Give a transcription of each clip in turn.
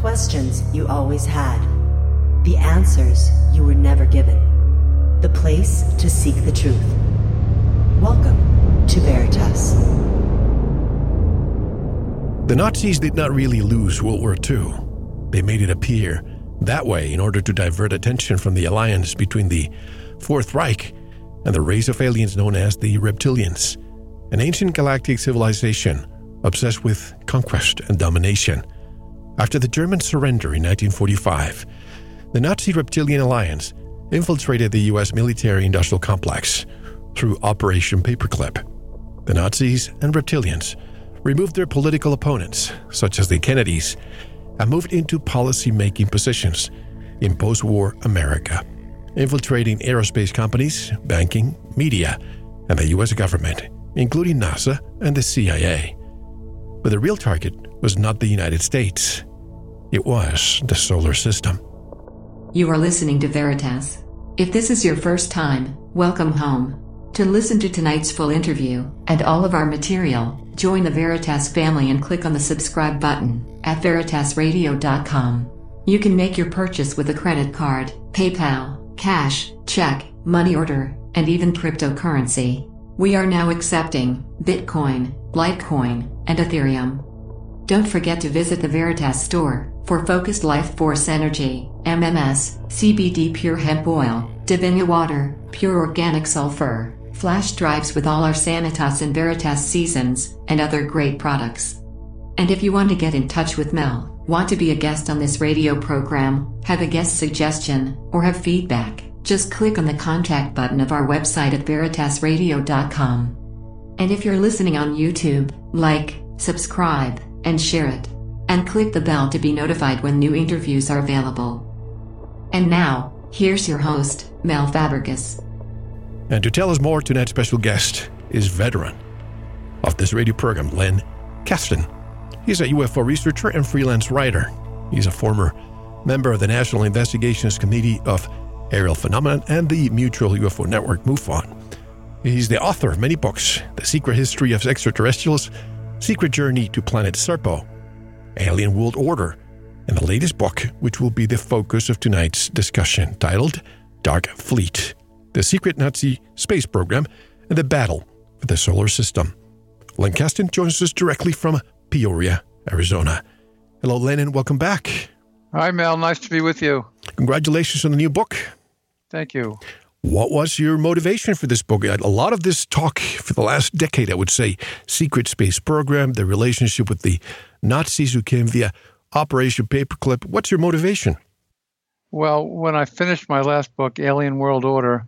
Questions you always had. The answers you were never given. The place to seek the truth. Welcome to Veritas. The Nazis did not really lose World War II. They made it appear that way in order to divert attention from the alliance between the Fourth Reich and the race of aliens known as the Reptilians, an ancient galactic civilization obsessed with conquest and domination. After the German surrender in 1945, the Nazi Reptilian Alliance infiltrated the U.S. military industrial complex through Operation Paperclip. The Nazis and Reptilians removed their political opponents, such as the Kennedys, and moved into policy making positions in post war America, infiltrating aerospace companies, banking, media, and the U.S. government, including NASA and the CIA. But the real target was not the United States, it was the solar system. You are listening to Veritas. If this is your first time, welcome home. To listen to tonight's full interview and all of our material, join the Veritas family and click on the subscribe button at veritasradio.com. You can make your purchase with a credit card, PayPal, cash, check, money order, and even cryptocurrency. We are now accepting Bitcoin, Litecoin, and Ethereum. Don't forget to visit the Veritas store for focused life force energy, MMS, CBD pure hemp oil, Divinia water, pure organic sulfur, flash drives with all our Sanitas and Veritas seasons, and other great products. And if you want to get in touch with Mel, want to be a guest on this radio program, have a guest suggestion, or have feedback, just click on the contact button of our website at veritasradio.com. And if you're listening on YouTube, like, subscribe, and share it. And click the bell to be notified when new interviews are available. And now, here's your host, Mel Fabregas. And to tell us more, tonight's special guest is veteran of this radio program, Len Kasten. He's a UFO researcher and freelance writer. He's a former member of the National Investigations Committee of Aerial Phenomena and the Mutual UFO Network, MUFON. He's the author of many books The Secret History of Extraterrestrials, Secret Journey to Planet Serpo, Alien World Order, and the latest book, which will be the focus of tonight's discussion, titled Dark Fleet The Secret Nazi Space Program and the Battle for the Solar System. Len Kasten joins us directly from Peoria, Arizona. Hello, Len, and welcome back. Hi, Mel. Nice to be with you. Congratulations on the new book. Thank you. What was your motivation for this book? A lot of this talk for the last decade, I would say, secret space program, the relationship with the Nazis who came via Operation Paperclip. What's your motivation? Well, when I finished my last book, Alien World Order,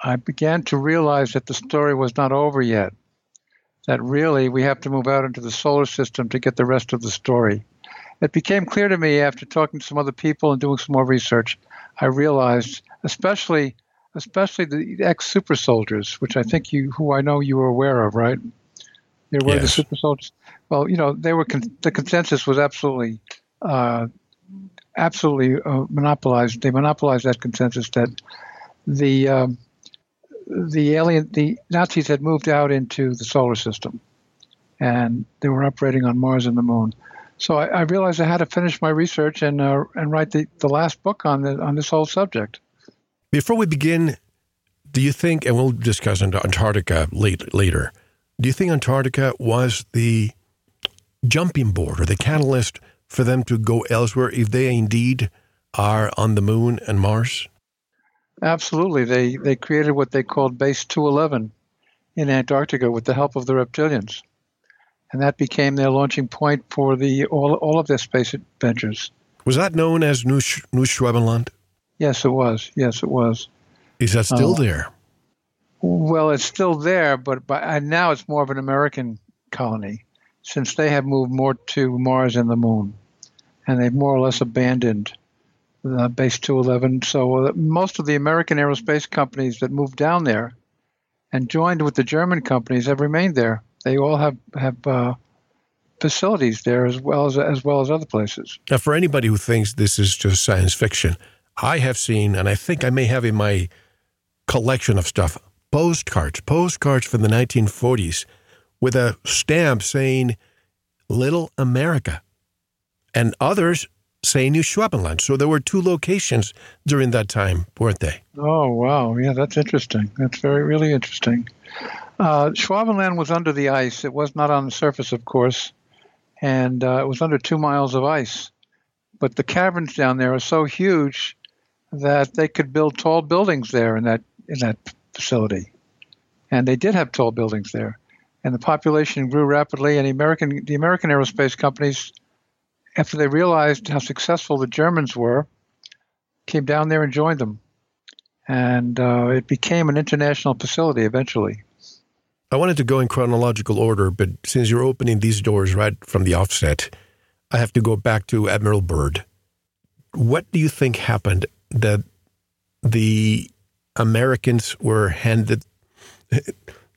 I began to realize that the story was not over yet. That really we have to move out into the solar system to get the rest of the story. It became clear to me after talking to some other people and doing some more research. I realized, especially especially the ex super soldiers, which I think you, who I know you were aware of, right? You're yes. the super soldiers. Well, you know, they were con- the consensus was absolutely, uh, absolutely uh, monopolized. They monopolized that consensus that the um, the alien, the Nazis had moved out into the solar system, and they were operating on Mars and the Moon. So I, I realized I had to finish my research and uh, and write the, the last book on the, on this whole subject. Before we begin, do you think, and we'll discuss Antarctica late, later, do you think Antarctica was the jumping board or the catalyst for them to go elsewhere if they indeed are on the moon and Mars? Absolutely. They, they created what they called Base 211 in Antarctica with the help of the reptilians. And that became their launching point for the all, all of their space adventures. Was that known as Neusch, Neuschwabenland? Yes, it was. Yes, it was. Is that still uh, there? Well, it's still there, but by, now it's more of an American colony since they have moved more to Mars and the Moon. And they've more or less abandoned the Base 211. So uh, most of the American aerospace companies that moved down there and joined with the German companies have remained there. They all have, have uh, facilities there as well as, as well as other places. Now, for anybody who thinks this is just science fiction, I have seen, and I think I may have in my collection of stuff, postcards, postcards from the 1940s with a stamp saying Little America. And others say New Schwabenland. So there were two locations during that time, weren't they? Oh wow, yeah, that's interesting. That's very really interesting. Uh, Schwabenland was under the ice. It was not on the surface, of course, and uh, it was under two miles of ice. But the caverns down there are so huge that they could build tall buildings there in that in that facility, and they did have tall buildings there, and the population grew rapidly. And the American the American aerospace companies, after they realized how successful the Germans were, came down there and joined them, and uh, it became an international facility eventually. I wanted to go in chronological order, but since you're opening these doors right from the offset, I have to go back to Admiral Byrd. What do you think happened that the Americans were handed?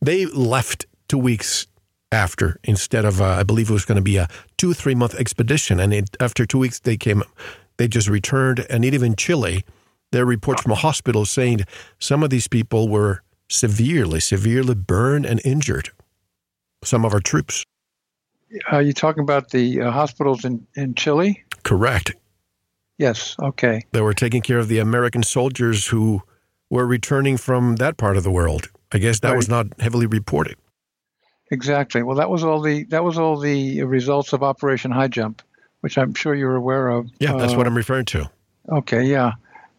They left two weeks after instead of, uh, I believe it was going to be a two, three month expedition. And it, after two weeks, they came, they just returned. And even in Chile, there are reports from a hospital saying some of these people were severely, severely burned and injured. Some of our troops. Are you talking about the uh, hospitals in, in Chile? Correct. Yes, okay. They were taking care of the American soldiers who were returning from that part of the world. I guess that right. was not heavily reported. Exactly. Well, that was all the that was all the results of Operation High Jump, which I'm sure you're aware of. Yeah, that's uh, what I'm referring to. Okay, yeah.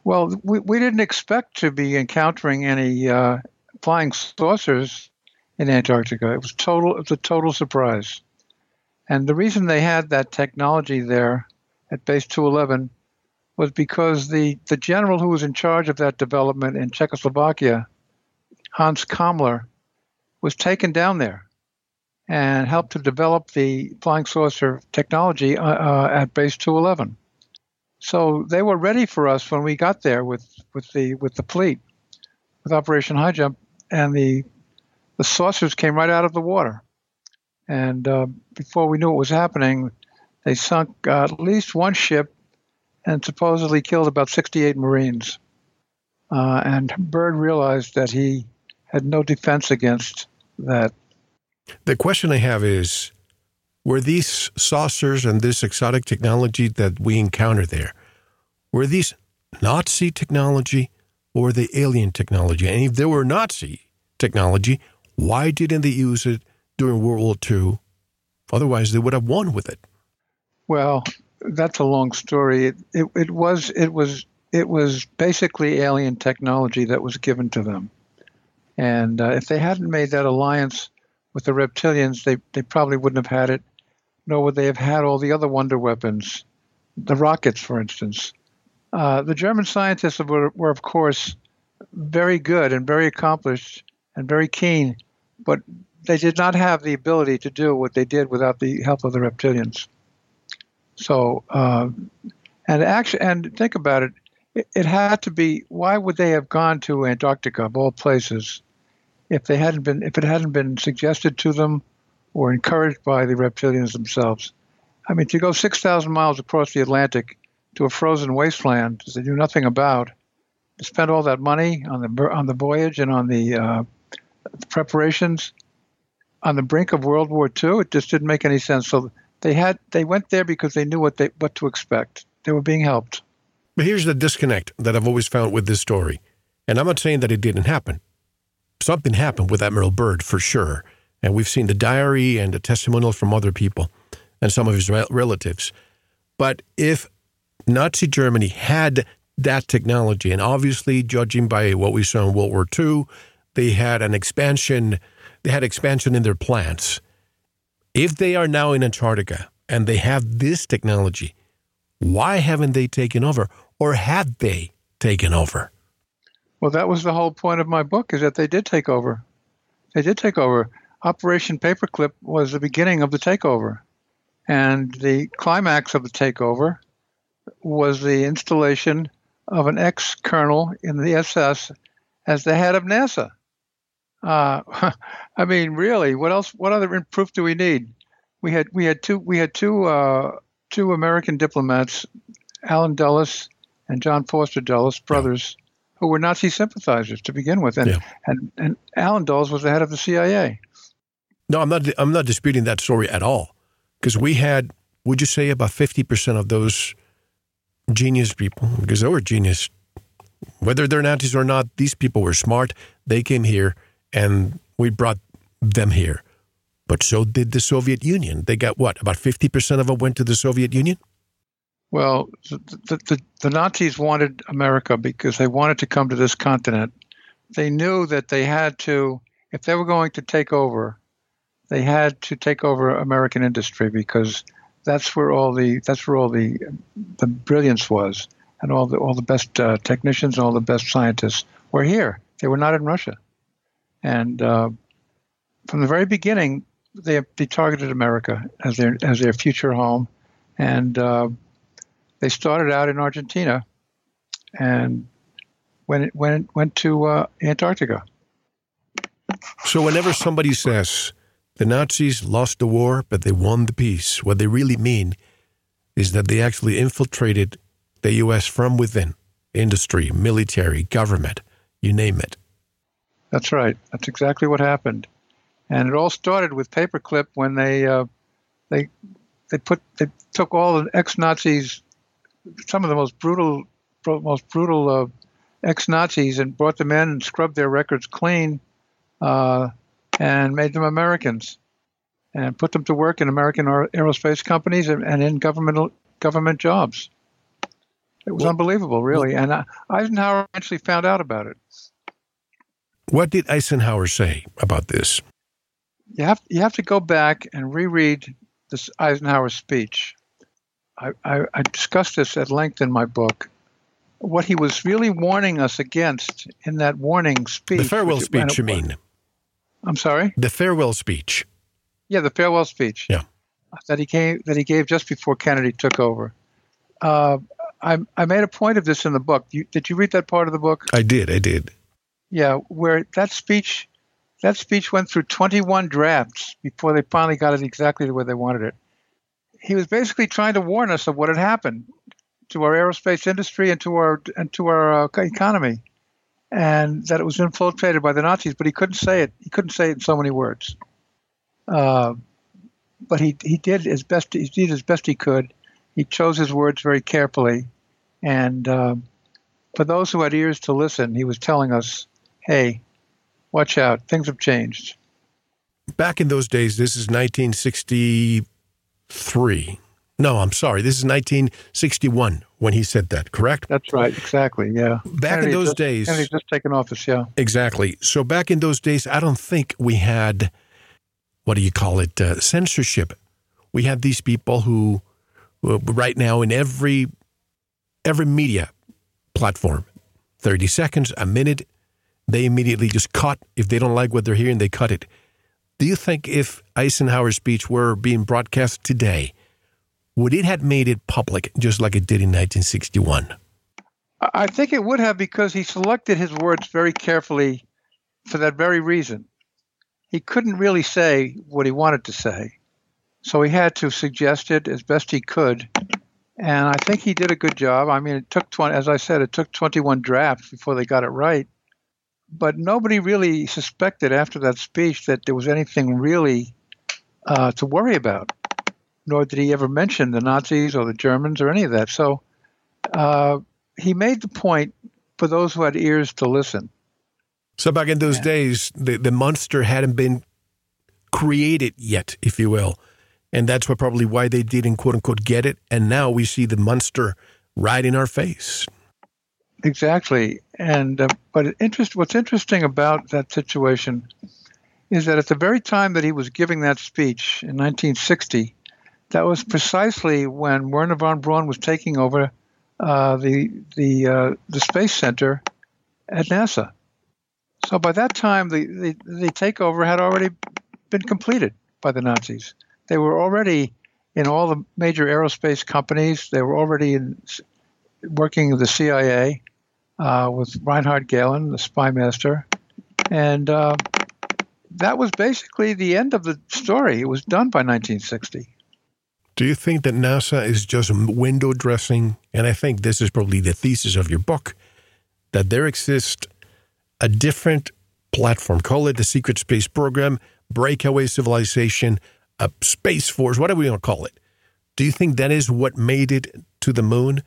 Well, we, we didn't expect to be encountering any uh, flying saucers in Antarctica. It was total. It was a total surprise. And the reason they had that technology there at Base 211 was because the, the general who was in charge of that development in Czechoslovakia, Hans Kammler, was taken down there and helped to develop the flying saucer technology uh, uh, at Base 211. So they were ready for us when we got there with, with the with the fleet, with Operation High Jump, and the the saucers came right out of the water. And uh, before we knew what was happening, they sunk uh, at least one ship and supposedly killed about 68 Marines. Uh, and Byrd realized that he had no defense against that. The question I have is were these saucers and this exotic technology that we encounter there, were these Nazi technology or the alien technology? And if they were Nazi technology, why didn't they use it during World War II. Otherwise, they would have won with it. Well, that's a long story. It, it, it was it was it was basically alien technology that was given to them, and uh, if they hadn't made that alliance with the reptilians, they they probably wouldn't have had it. Nor would they have had all the other wonder weapons, the rockets, for instance. Uh, the German scientists were, were, of course, very good and very accomplished and very keen, but they did not have the ability to do what they did without the help of the reptilians. So, uh, and actually, and think about it, it, it, had to be. Why would they have gone to Antarctica of all places, if they hadn't been, if it hadn't been suggested to them, or encouraged by the reptilians themselves? I mean, to go six thousand miles across the Atlantic to a frozen wasteland that they knew nothing about, to spend all that money on the on the voyage and on the uh, preparations on the brink of World War II. It just didn't make any sense. So they had they went there because they knew what they what to expect. They were being helped. But here's the disconnect that I've always found with this story, and I'm not saying that it didn't happen. Something happened with Admiral Byrd for sure, and we've seen the diary and the testimonials from other people and some of his relatives. But if Nazi Germany had that technology, and obviously, judging by what we saw in World War II, they had an expansion they had expansion in their plants. If they are now in Antarctica and they have this technology, why haven't they taken over? Or have they taken over? Well, that was the whole point of my book is that they did take over. They did take over. Operation Paperclip was the beginning of the takeover. And the climax of the takeover was the installation of an ex colonel in the SS as the head of NASA. Uh, I mean, really, what else? What other proof do we need? We had we had two we had two uh, two American diplomats, Allen Dulles and John Foster Dulles, brothers, yeah. who were Nazi sympathizers to begin with, and yeah. and and Allen Dulles was the head of the CIA. No, I'm not. I'm not disputing that story at all, because we had. Would you say about fifty percent of those genius people, because they were genius. Whether they're Nazis or not, these people were smart. They came here, and we brought them here. But so did the Soviet Union. They got what? About 50% of them went to the Soviet Union? Well, the, the, the, Nazis wanted America because they wanted to come to this continent. They knew that they had to, if they were going to take over, they had to take over American industry because that's where all the that's where all the the brilliance was, and all the all the best uh, technicians and all the best scientists were here. They were not in Russia, and uh, from the very beginning, they they targeted America as their as their future home, and uh, they started out in Argentina, and when it went went to uh, Antarctica. So whenever somebody says the Nazis lost the war, but they won the peace, what they really mean is that they actually infiltrated the U.S. from within, industry, military, government, you name it. That's right. That's exactly what happened, and it all started with paperclip when they uh, they they put they took all the ex Nazis some of the most brutal, most brutal uh, ex-Nazis and brought them in and scrubbed their records clean, uh, and made them Americans, and put them to work in American aerospace companies and, and in governmental government jobs. It was unbelievable, really. And uh, Eisenhower actually found out about it. What did Eisenhower say about this? You have you have to go back and reread this Eisenhower speech I, I, I discussed this at length in my book. What he was really warning us against in that warning speech. The farewell speech, you mean? I'm sorry. The farewell speech. Yeah, the farewell speech. Yeah. That he gave that he gave just before Kennedy took over. Uh, I I made a point of this in the book. You, did you read that part of the book? I did. I did. Yeah, where that speech that speech went through 21 drafts before they finally got it exactly the way they wanted it he was basically trying to warn us of what had happened to our aerospace industry and to our and to our uh, economy, and that it was infiltrated by the Nazis. But he couldn't say it. He couldn't say it in so many words. Uh, but he he did as best he did as best he could. He chose his words very carefully, and uh, for those who had ears to listen, he was telling us, "Hey, watch out! Things have changed." Back in those days, this is 1963. No, I'm sorry. This is 1961 when he said that, correct? That's right. Exactly. Yeah. Back Kennedy in those just, days. Kennedy's just taken office. Yeah. Exactly. So back in those days, I don't think we had, what do you call it, uh, censorship. We had these people who, uh, right now, in every every media platform, 30 seconds, a minute, they immediately just cut. If they don't like what they're hearing, they cut it. Do you think if Eisenhower's speech were being broadcast today, would it have made it public just like it did in 1961? I think it would have because he selected his words very carefully for that very reason. He couldn't really say what he wanted to say, so he had to suggest it as best he could. And I think he did a good job. I mean, it took 20, as I said, it took 21 drafts before they got it right but nobody really suspected after that speech that there was anything really uh, to worry about. Nor did he ever mention the Nazis or the Germans or any of that. So uh, he made the point for those who had ears to listen. So back in those yeah. days, the, the monster hadn't been created yet, if you will. And that's what probably why they didn't quote unquote get it. And now we see the monster right in our face. Exactly, and uh, but interest. What's interesting about that situation is that at the very time that he was giving that speech in 1960, that was precisely when Wernher von Braun was taking over uh, the the uh, the space center at NASA. So by that time, the, the the takeover had already been completed by the Nazis. They were already in all the major aerospace companies. They were already in working the CIA uh, with Reinhard Gehlen, the spy master, and uh, that was basically the end of the story. It was done by 1960. Do you think that NASA is just window dressing? And I think this is probably the thesis of your book that there exists a different platform, call it the secret space program, breakaway civilization, a space force, whatever you want to call it. Do you think that is what made it to the moon?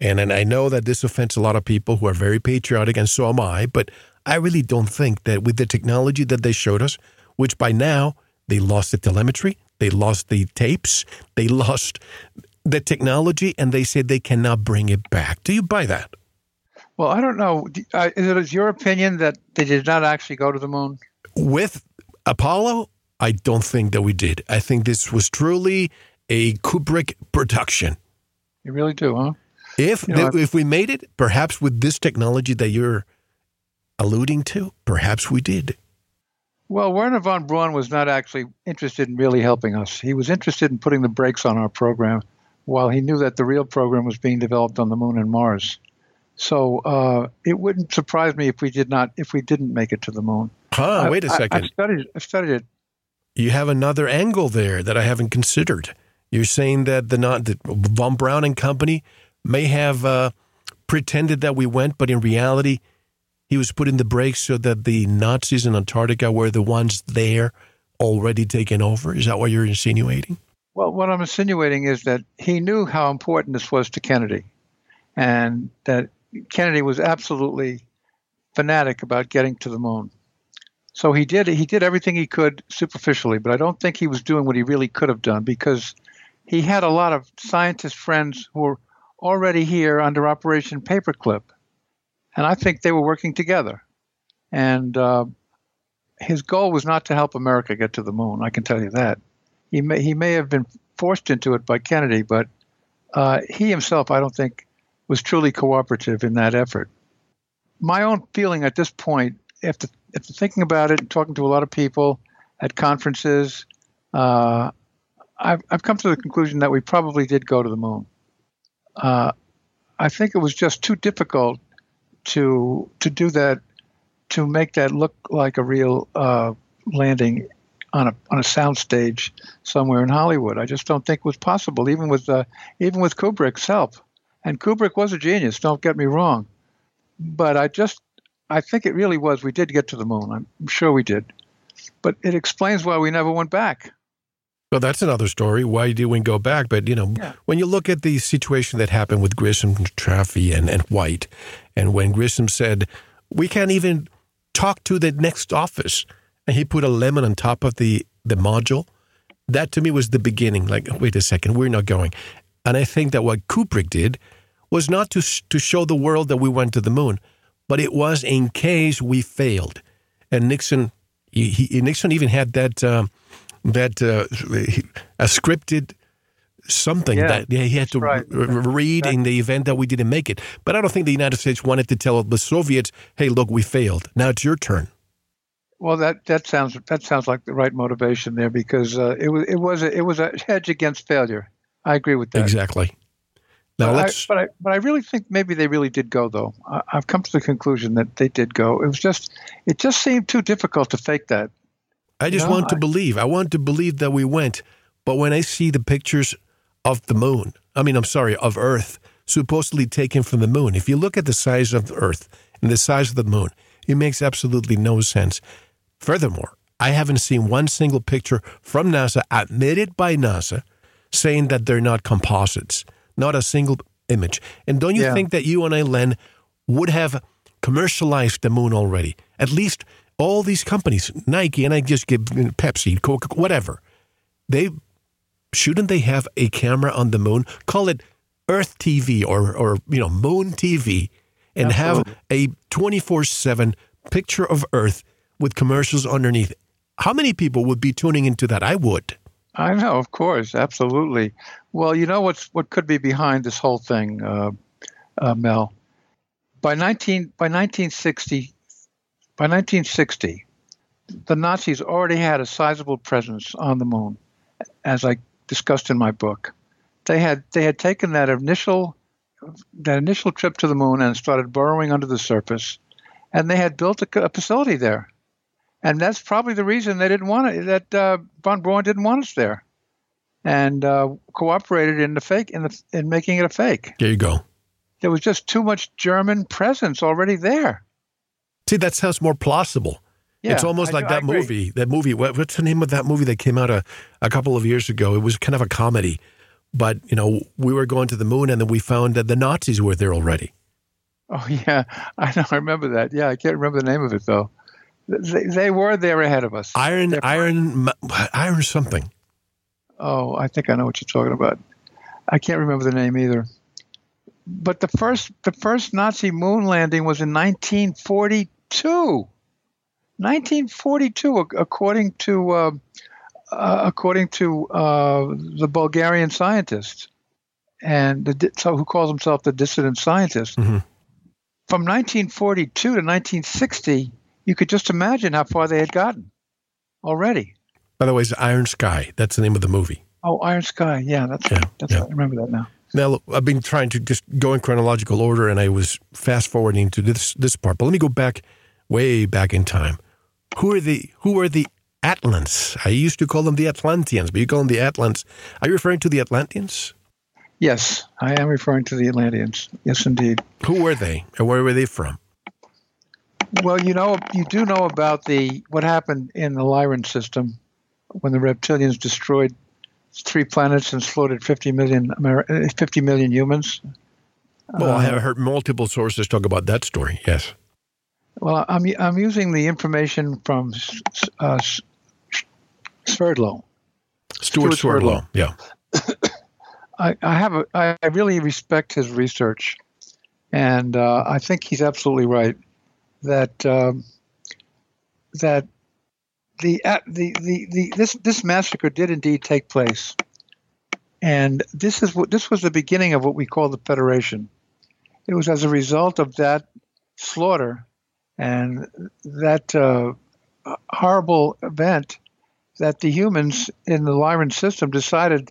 And, and I know that this offends a lot of people who are very patriotic, and so am I, but I really don't think that with the technology that they showed us, which by now they lost the telemetry, they lost the tapes, they lost the technology, and they said they cannot bring it back. Do you buy that? Well, I don't know. Uh, is it your opinion that they did not actually go to the moon? With Apollo, I don't think that we did. I think this was truly a Kubrick production. You really do, huh? If You know, if we made it, perhaps with this technology that you're alluding to, perhaps we did. Well, Wernher von Braun was not actually interested in really helping us. He was interested in putting the brakes on our program, while he knew that the real program was being developed on the Moon and Mars. So uh, it wouldn't surprise me if we did not, if we didn't make it to the Moon. Huh? I- wait a I- second. I, studied, I studied it. you have another angle there that I haven't considered. You're saying that the not that von Braun and company may have uh, pretended that we went, but in reality, he was putting the brakes so that the Nazis in Antarctica were the ones there already taken over. Is that what you're insinuating? Well, what I'm insinuating is that he knew how important this was to Kennedy, and that Kennedy was absolutely fanatic about getting to the moon. So he did he did everything he could superficially, but I don't think he was doing what he really could have done because he had a lot of scientist friends who were already here under Operation Paperclip, and I think they were working together. And uh, his goal was not to help America get to the moon. I can tell you that he may he may have been forced into it by Kennedy, but uh, he himself, I don't think, was truly cooperative in that effort. My own feeling at this point, after after thinking about it and talking to a lot of people at conferences, uh, I've I've come to the conclusion that we probably did go to the moon. Uh, I think it was just too difficult to to do that, to make that look like a real uh, landing on a on a soundstage somewhere in Hollywood. I just don't think it was possible, even with uh, even with Kubrick's help. And Kubrick was a genius. Don't get me wrong, but I just I think it really was. We did get to the moon. I'm sure we did, but it explains why we never went back. Well, that's another story. Why did we go back? But you know, Yeah. when you look at the situation that happened with Grissom, Chaffee, and, and White, and when Grissom said, "We can't even talk to the next office," and he put a lemon on top of the the module, that to me was the beginning. Like, wait a second, we're not going. And I think that what Kubrick did was not to to show the world that we went to the moon, but it was in case we failed. And Nixon, he, he, Nixon even had that. Um, that uh, a scripted something Yeah, that yeah, he had to right. read in the event that we didn't make it. But I don't think the United States wanted to tell the Soviets, "Hey, look, we failed. Now it's your turn." Well, that that sounds that sounds like the right motivation there because uh, it was it was a, it was a hedge against failure. I agree with that. Exactly. Now But I, let's. but I, but I really think maybe they really did go though. I, I've come to the conclusion that they did go. It was just, it just seemed too difficult to fake that. I just No, want to I- believe. I want to believe that we went. But when I see the pictures of the moon, I mean, I'm sorry, of Earth, supposedly taken from the moon, if you look at the size of the Earth and the size of the moon, it makes absolutely no sense. Furthermore, I haven't seen one single picture from NASA admitted by NASA saying that they're not composites. Not a single image. And don't you Yeah. think that you and I, Len, would have commercialized the moon already? At least all these companies, Nike, and I just give Pepsi, Coca, whatever, they shouldn't they have a camera on the moon? Call it Earth TV or or you know Moon TV, and have a twenty four seven picture of Earth with commercials underneath. How many people would be tuning into that? I would. I know, of course, absolutely. Well, you know what's what could be behind this whole thing, uh, uh, Mel. By nineteen by nineteen sixty, by nineteen sixty, the Nazis already had a sizable presence on the moon, as I discussed in my book. They had they had taken that initial that initial trip to the moon and started burrowing under the surface, and they had built a, a facility there and that's probably the reason they didn't want it. That uh, von Braun didn't want us there, and uh, cooperated in the fake in the in making it a fake. There you go. There was just too much German presence already there. See, that sounds more plausible. Yeah, it's almost I- like that movie. That movie. What, what's the name of that movie that came out a, a couple of years ago? It was kind of a comedy, but you know we were going to the moon, and then we found that the Nazis were there already. Oh yeah, I know. I remember that. Yeah, I can't remember the name of it though. They, they were there ahead of us. Iron, They're- iron, iron something. Oh, I think I know what you're talking about. I can't remember the name either. But the first the first Nazi moon landing was in 1942. 1942, according to uh, uh, according to uh, the Bulgarian scientist, and the, di- so who calls himself the dissident scientist. Mhm. From 1942 to 1960, you could just imagine how far they had gotten already. By the way, it's Iron Sky. That's the name of the movie. Oh, Iron Sky. Yeah, that's Yeah, right. That's yeah. right. I remember that now. Now, look, I've been trying to just go in chronological order, and I was fast forwarding to this this part. But let me go back, way back in time. Who are the Who are the Atlants? I used to call them the Atlanteans, but you call them the Atlants. Are you referring to the Atlanteans? Yes, I am referring to the Atlanteans. Yes, indeed. Who were they, and where were they from? Well, you know, you do know about the what happened in the Lyran system when the reptilians destroyed three planets and slaughtered 50 million Amer- uh, 50 million humans. Well, I Uh, have heard multiple sources talk about that story. Yes. Well, I'm I'm using the information from S- S- uh, Swerdlow. Stewart, Stewart Swerdlow. Yeah. I, I have a, I I really respect his research, and uh, I think he's absolutely right that um, that the, at the the the this this massacre did indeed take place, and this is what this was the beginning of what we call the Federation. It was as a result of that slaughter and that uh, horrible event that the humans in the Lyran system decided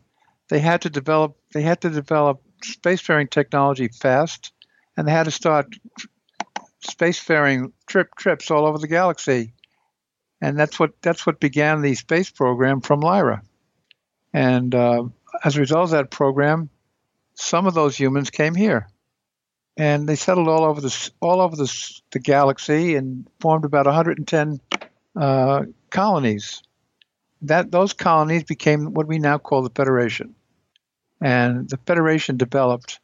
they had to develop they had to develop spacefaring technology fast, and they had to start spacefaring trip trips all over the galaxy, and that's what that's what began the space program from Lyra, and uh, as a result of that program, some of those humans came here, and they settled all over the all over the the galaxy and formed about 110 uh, colonies. That those colonies became what we now call the Federation and the Federation developed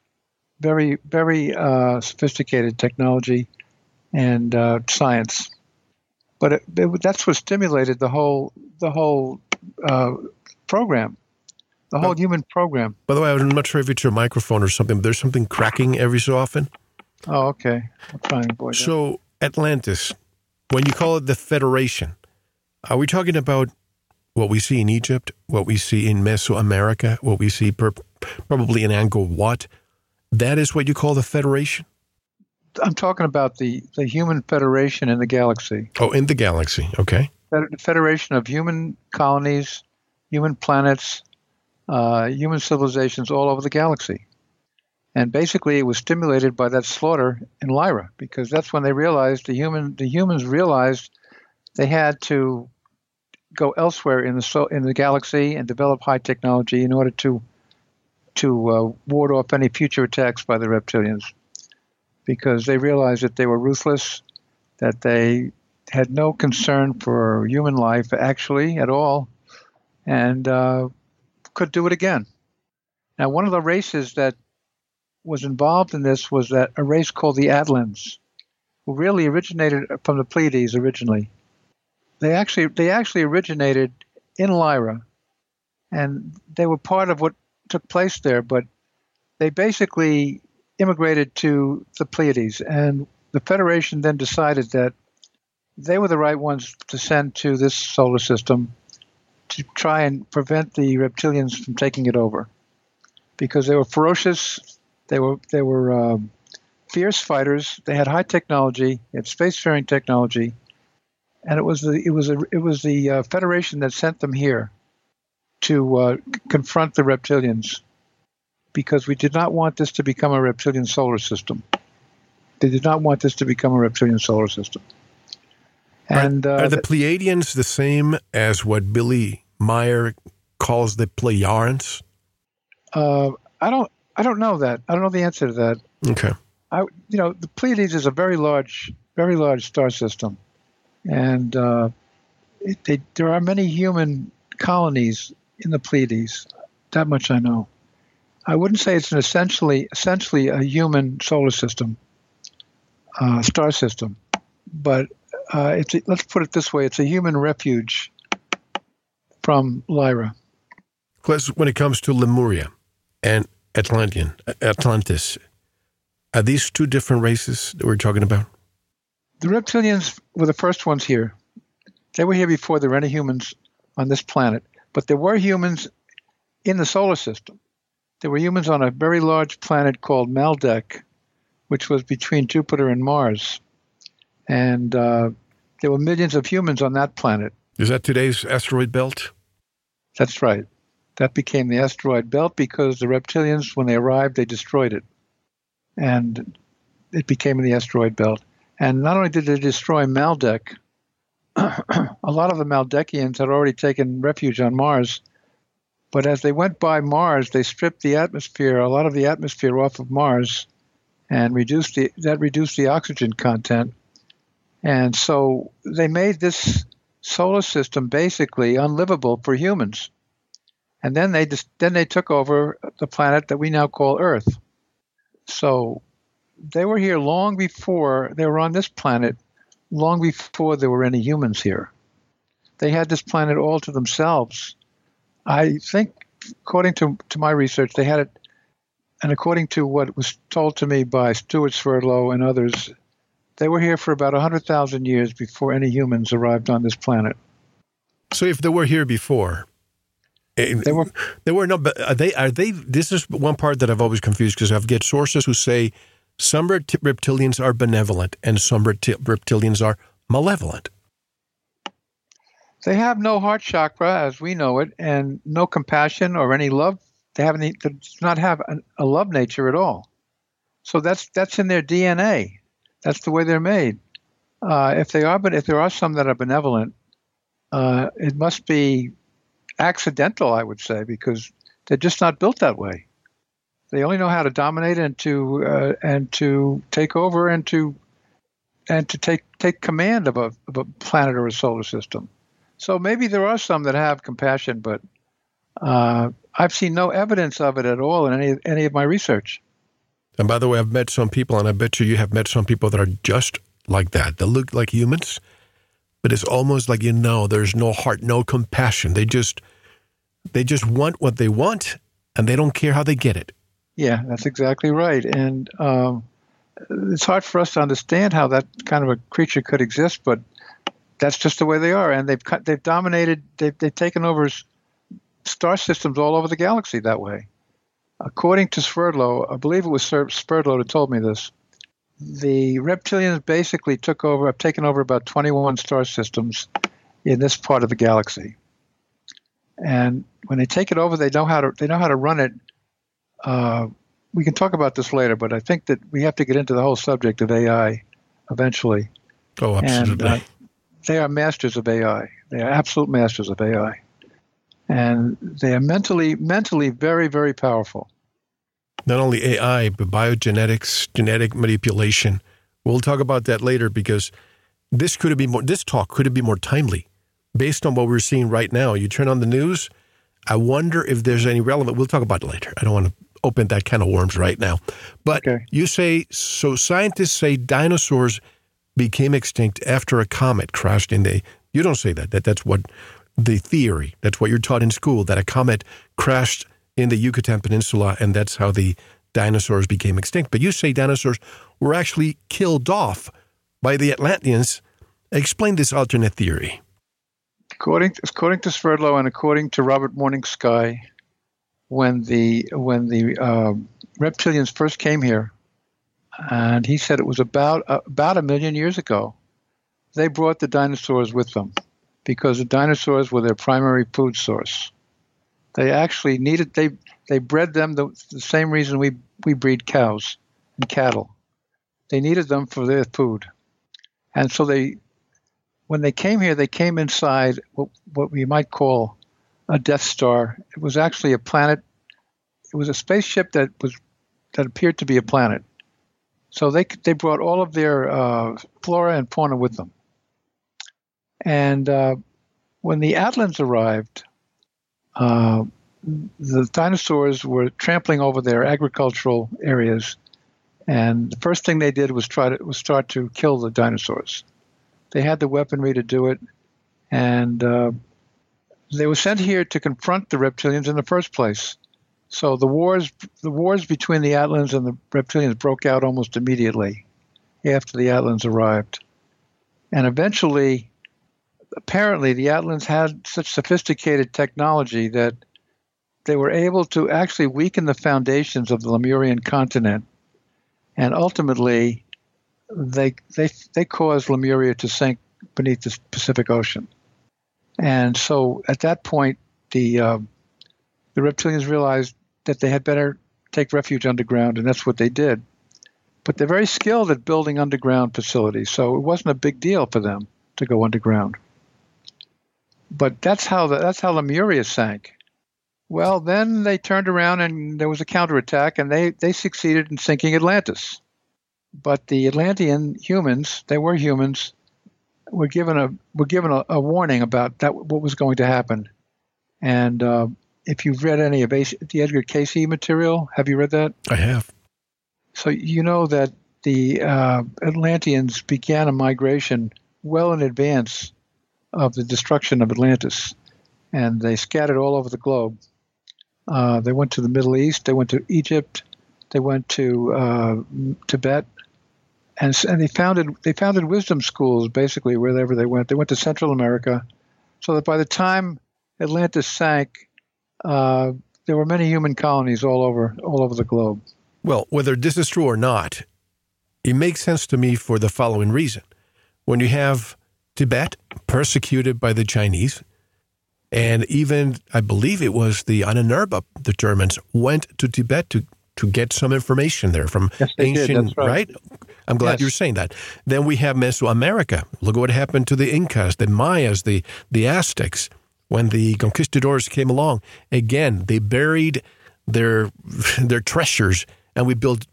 very, very uh, sophisticated technology and uh, science. But it, it, that's what stimulated the whole the whole uh, program, the whole human program. By the way, I'm not sure if it's your microphone or something, but there's something cracking every so often. Oh, okay. I'm trying to avoid that. So, Atlantis, when you call it the Federation, are we talking about what we see in Egypt, what we see in Mesoamerica, what we see per, probably in Angkor Wat? That is what you call the Federation? I'm talking about the, the human federation in the galaxy. Oh, in the galaxy. Okay. Federation of human colonies, human planets, uh, human civilizations all over the galaxy. And basically, it was stimulated by that slaughter in Lyra because that's when they realized the human the humans realized they had to go elsewhere in the so, in the galaxy and develop high technology in order to to uh, ward off any future attacks by the reptilians because they realized that they were ruthless, that they had no concern for human life actually at all, and uh, could do it again. Now, one of the races that was involved in this was that a race called the Atlans, who really originated from the Pleiades originally. They actually they actually originated in Lyra, and they were part of what took place there. But they basically immigrated to the Pleiades, and the Federation then decided that they were the right ones to send to this solar system to try and prevent the reptilians from taking it over, because they were ferocious, they were they were um, fierce fighters, they had high technology, they had spacefaring technology, and it was the it was a, it was the uh, Federation that sent them here to uh, confront the reptilians, because we did not want this to become a reptilian solar system. They did not want this to become a reptilian solar system. And uh, Are the Pleiadians the same as what Billy Meier calls the Plejarans? uh, I don't I don't know that. I don't know the answer to that. Okay. I you know the Pleiades is a very large very large star system, and uh, it, they, there are many human colonies in the Pleiades. That much I know, I wouldn't say it's an essentially essentially a human solar system, uh, star system, but uh, it's a, let's put it this way: it's a human refuge from Lyra. When it comes to Lemuria and Atlantean Atlantis, are these two different races that we're talking about? The reptilians were the first ones here. They were here before there were any humans on this planet, but there were humans in the solar system. There were humans on a very large planet called Maldek, which was between Jupiter and Mars. And uh, there were millions of humans on that planet. Is that today's asteroid belt? That's right. That became the asteroid belt because the reptilians, when they arrived, they destroyed it. And it became the asteroid belt. And not only did they destroy Maldek, a lot of the Maldekians had already taken refuge on Mars. But as they went by Mars, they stripped the atmosphere, a lot of the atmosphere off of Mars, and reduced the that reduced the oxygen content. And so they made this solar system basically unlivable for humans. And then they just then they took over the planet that we now call Earth. So they were here long before they were on this planet, long before there were any humans here. They had this planet all to themselves. I think, according to, to my research, they had it, and according to what was told to me by Stewart Swerdlow and others, they were here for about 100,000 years before any humans arrived on this planet. So if they were here before, eh, they were they were no, but are they are they? This is one part that I've always confused because I've get sources who say some reptilians are benevolent and some reptilians are malevolent. They have no heart chakra as we know it, and no compassion or any love. They have any, they do not have a love nature at all. So that's that's in their DNA. That's the way they're made. Uh, if they are, but if there are some that are benevolent, uh, it must be accidental, I would say, because they're just not built that way. They only know how to dominate and to uh, and to take over and to and to take take command of a, of a planet or a solar system. So maybe there are some that have compassion, but uh, I've seen no evidence of it at all in any any of my research. And by the way, I've met some people, and I bet you you have met some people that are just like that. They look like humans, but it's almost like you know there's no heart, no compassion. They just they just want what they want, and they don't care how they get it. Yeah, that's exactly right. And um, it's hard for us to understand how that kind of a creature could exist, but that's just the way they are. And they've they've dominated. They've they've taken over star systems all over the galaxy that way according to Swerdlow, I believe it was Swerdlow that told me this. The reptilians basically took over, have taken over about 21 star systems in this part of the galaxy. And when they take it over, they know how to they know how to run it. Uh, we can talk about this later, but I think that we have to get into the whole subject of AI eventually. Oh, absolutely. And, uh, they are masters of AI. They are absolute masters of AI, and they are mentally mentally very very powerful not only AI, but biogenetics, genetic manipulation. We'll talk about that later because this could be more, this talk could be more timely based on what we're seeing right now. You turn on the news, I wonder if there's any relevant. We'll talk about it later. I don't want to open that kind of worms right now. But okay. you say, so scientists say dinosaurs became extinct after a comet crashed in the, you don't say that, that that's what the theory, that's what you're taught in school, that a comet crashed in the Yucatan Peninsula, and that's how the dinosaurs became extinct. But you say dinosaurs were actually killed off by the Atlanteans. Explain this alternate theory. According to, according to Swerdlow and according to Robert Morning Sky, when the when the uh, reptilians first came here, and he said it was about uh, about a million years ago, they brought the dinosaurs with them because the dinosaurs were their primary food source. They actually needed they they bred them the, the same reason we we breed cows and cattle. They needed them for their food, and so they when they came here, they came inside what, what we might call a Death Star. It was actually a planet. It was a spaceship that was that appeared to be a planet. So they they brought all of their uh, flora and fauna with them. And uh, when the Atlans arrived, uh, the dinosaurs were trampling over their agricultural areas, and the first thing they did was try to was start to kill the dinosaurs. They had the weaponry to do it, and uh, they were sent here to confront the reptilians in the first place. So the wars the wars between the Atlans and the reptilians broke out almost immediately after the Atlans arrived, and eventually, apparently, the Atlans had such sophisticated technology that they were able to actually weaken the foundations of the Lemurian continent, and ultimately, they they they caused Lemuria to sink beneath the Pacific Ocean. And so, at that point, the uh, the reptilians realized that they had better take refuge underground, and that's what they did. But they're very skilled at building underground facilities, so it wasn't a big deal for them to go underground. But that's how the, that's how Lemuria sank. Well, then they turned around and there was a counterattack, and they, they succeeded in sinking Atlantis. But the Atlantean humans, they were humans, were given a were given a, a warning about that what was going to happen. And uh, if you've read any of the Edgar Cayce material, have you read that? I have. So you know that the uh, Atlanteans began a migration well in advance of the destruction of Atlantis, and they scattered all over the globe. Uh, they went to the Middle East. They went to Egypt. They went to uh, Tibet, and, and they founded they founded wisdom schools basically wherever they went. They went to Central America, so that by the time Atlantis sank, uh, there were many human colonies all over all over the globe. Well, whether this is true or not, it makes sense to me for the following reason: when you have Tibet persecuted by the Chinese, and even, I believe it was the Ahnenerbe, the Germans, went to Tibet to, to get some information there from yes, ancient, right. right. I'm glad yes. you're saying that. Then we have Mesoamerica. Look what happened to the Incas, the Mayas, the, the Aztecs. When the conquistadors came along, again, they buried their, their treasures and we built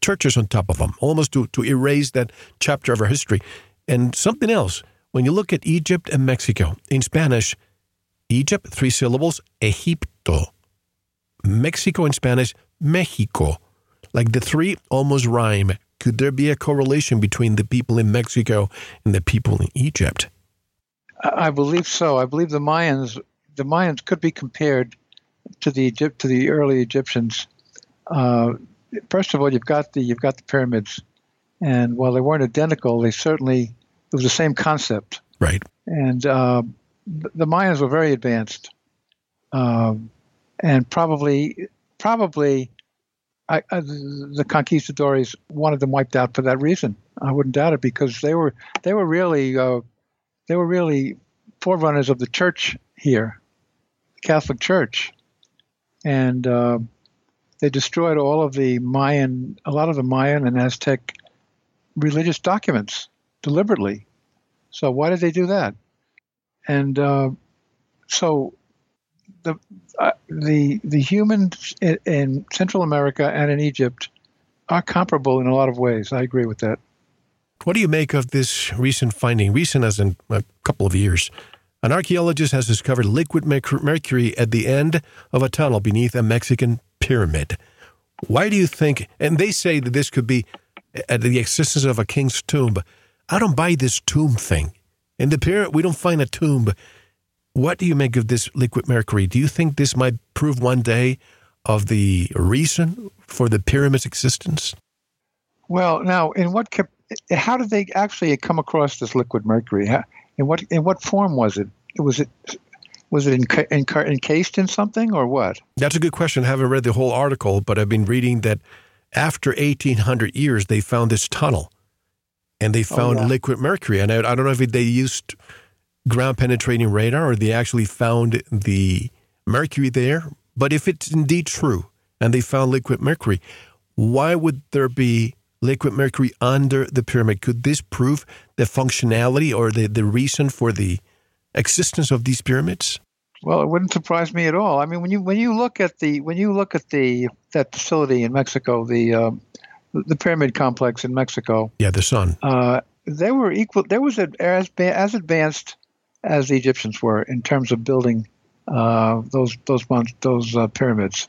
churches on top of them, almost to, to erase that chapter of our history. And something else, when you look at Egypt and Mexico, in Spanish, Egypt, three syllables, Egipto. Mexico in Spanish, Mexico. Like the three almost rhyme. Could there be a correlation between the people in Mexico and the people in Egypt? I believe so. I believe the Mayans, the Mayans could be compared to the Egypt to the early Egyptians. Uh, first of all, you've got the you've got the pyramids, and while they weren't identical, they certainly it was the same concept. Right. And uh, the Mayans were very advanced, um, and probably probably I, I, the conquistadores wanted them wiped out for that reason. I wouldn't doubt it because they were they were really uh, they were really forerunners of the church here, the Catholic Church, and uh, they destroyed all of the Mayan, a lot of the Mayan and Aztec religious documents deliberately. So why did they do that? and uh, so the uh, the the humans in, in, Central America and in Egypt are comparable in a lot of ways. I agree with that. What do you make of this recent finding? Recent as in a couple of years. An archaeologist has discovered liquid mercury at the end of a tunnel beneath a Mexican pyramid. Why do you think? And they say that this could be at the existence of a king's tomb. I don't buy this tomb thing. In the pyramid, we don't find a tomb. What do you make of this liquid mercury? Do you think this might prove one day of the reason for the pyramid's existence? Well, now, in what how did they actually come across this liquid mercury? in what in what form was it? Was it was it encased in something or what? That's a good question. I haven't read the whole article, but I've been reading that after 1800 years, they found this tunnel and they oh, found oh, yeah. liquid mercury. And I, I, don't know if they used ground penetrating radar or they actually found the mercury there. But if it's indeed true and they found liquid mercury, why would there be liquid mercury under the pyramid? Could this prove the functionality or the, the reason for the existence of these pyramids? Well, it wouldn't surprise me at all. I mean, when you when you look at the when you look at the that facility in Mexico, the um, the pyramid complex in Mexico. Yeah, the sun. Uh, they were equal. There was a, as as advanced as the Egyptians were in terms of building uh, those those those uh, pyramids.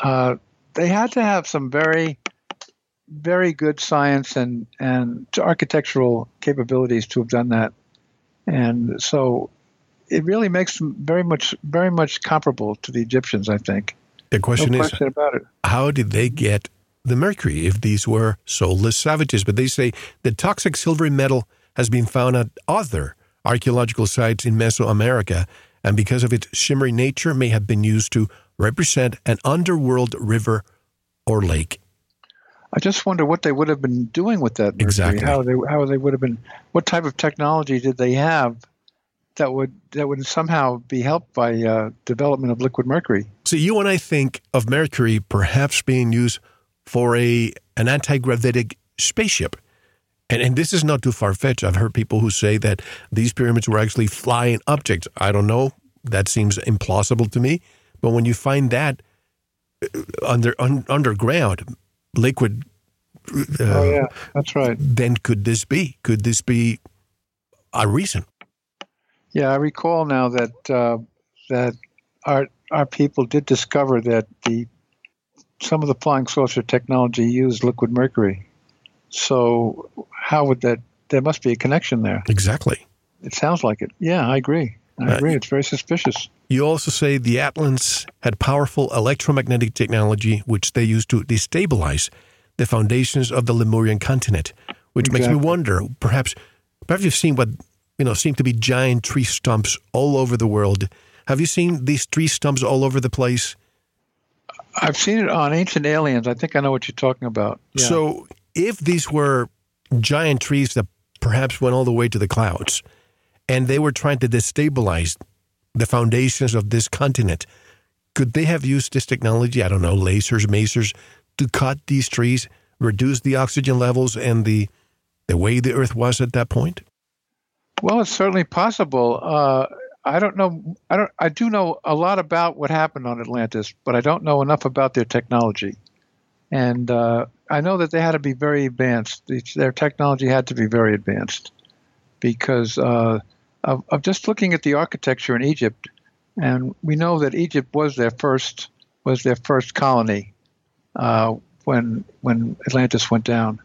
Uh, they had to have some very very good science and and architectural capabilities to have done that, and so it really makes them very much very much comparable to the Egyptians. I think. The question no is, question about it. how did they get the mercury if these were soulless savages? But they say the toxic silvery metal has been found at other archaeological sites in Mesoamerica, and because of its shimmery nature, may have been used to represent an underworld river or lake. I just wonder what they would have been doing with that mercury. Exactly. How they how they would have been. What type of technology did they have that would that would somehow be helped by uh, development of liquid mercury? So you and I think of mercury perhaps being used for a an anti-gravitic spaceship. And, and this is not too far fetched. I've heard people who say that these pyramids were actually flying objects. I don't know. That seems implausible to me. But when you find that uh, under un, underground, liquid, uh, oh yeah, that's right. then could this be? Could this be a reason? Yeah, I recall now that uh, that our our people did discover that the some of the flying saucer technology used liquid mercury. So how would that? There must be a connection there. Exactly. It sounds like it. Yeah, I agree. I Uh, agree. It's very suspicious. You also say the Atlants had powerful electromagnetic technology, which they used to destabilize the foundations of the Lemurian continent, which makes me wonder. Perhaps, perhaps you've seen what you know seem to be giant tree stumps all over the world. Have you seen these tree stumps all over the place? I've seen it on Ancient Aliens. I think I know what you're talking about. Yeah. So, if these were giant trees that perhaps went all the way to the clouds, and they were trying to destabilize the foundations of this continent, could they have used this technology? I don't know, lasers, masers, to cut these trees, reduce the oxygen levels and the the way the Earth was at that point? Well, it's certainly possible. Uh, I don't know. I don't. I do know a lot about what happened on Atlantis, but I don't know enough about their technology. And uh, I know that they had to be very advanced. Their technology had to be very advanced because uh, of, of just looking at the architecture in Egypt, and we know that Egypt was their first was their first colony uh, when when Atlantis went down,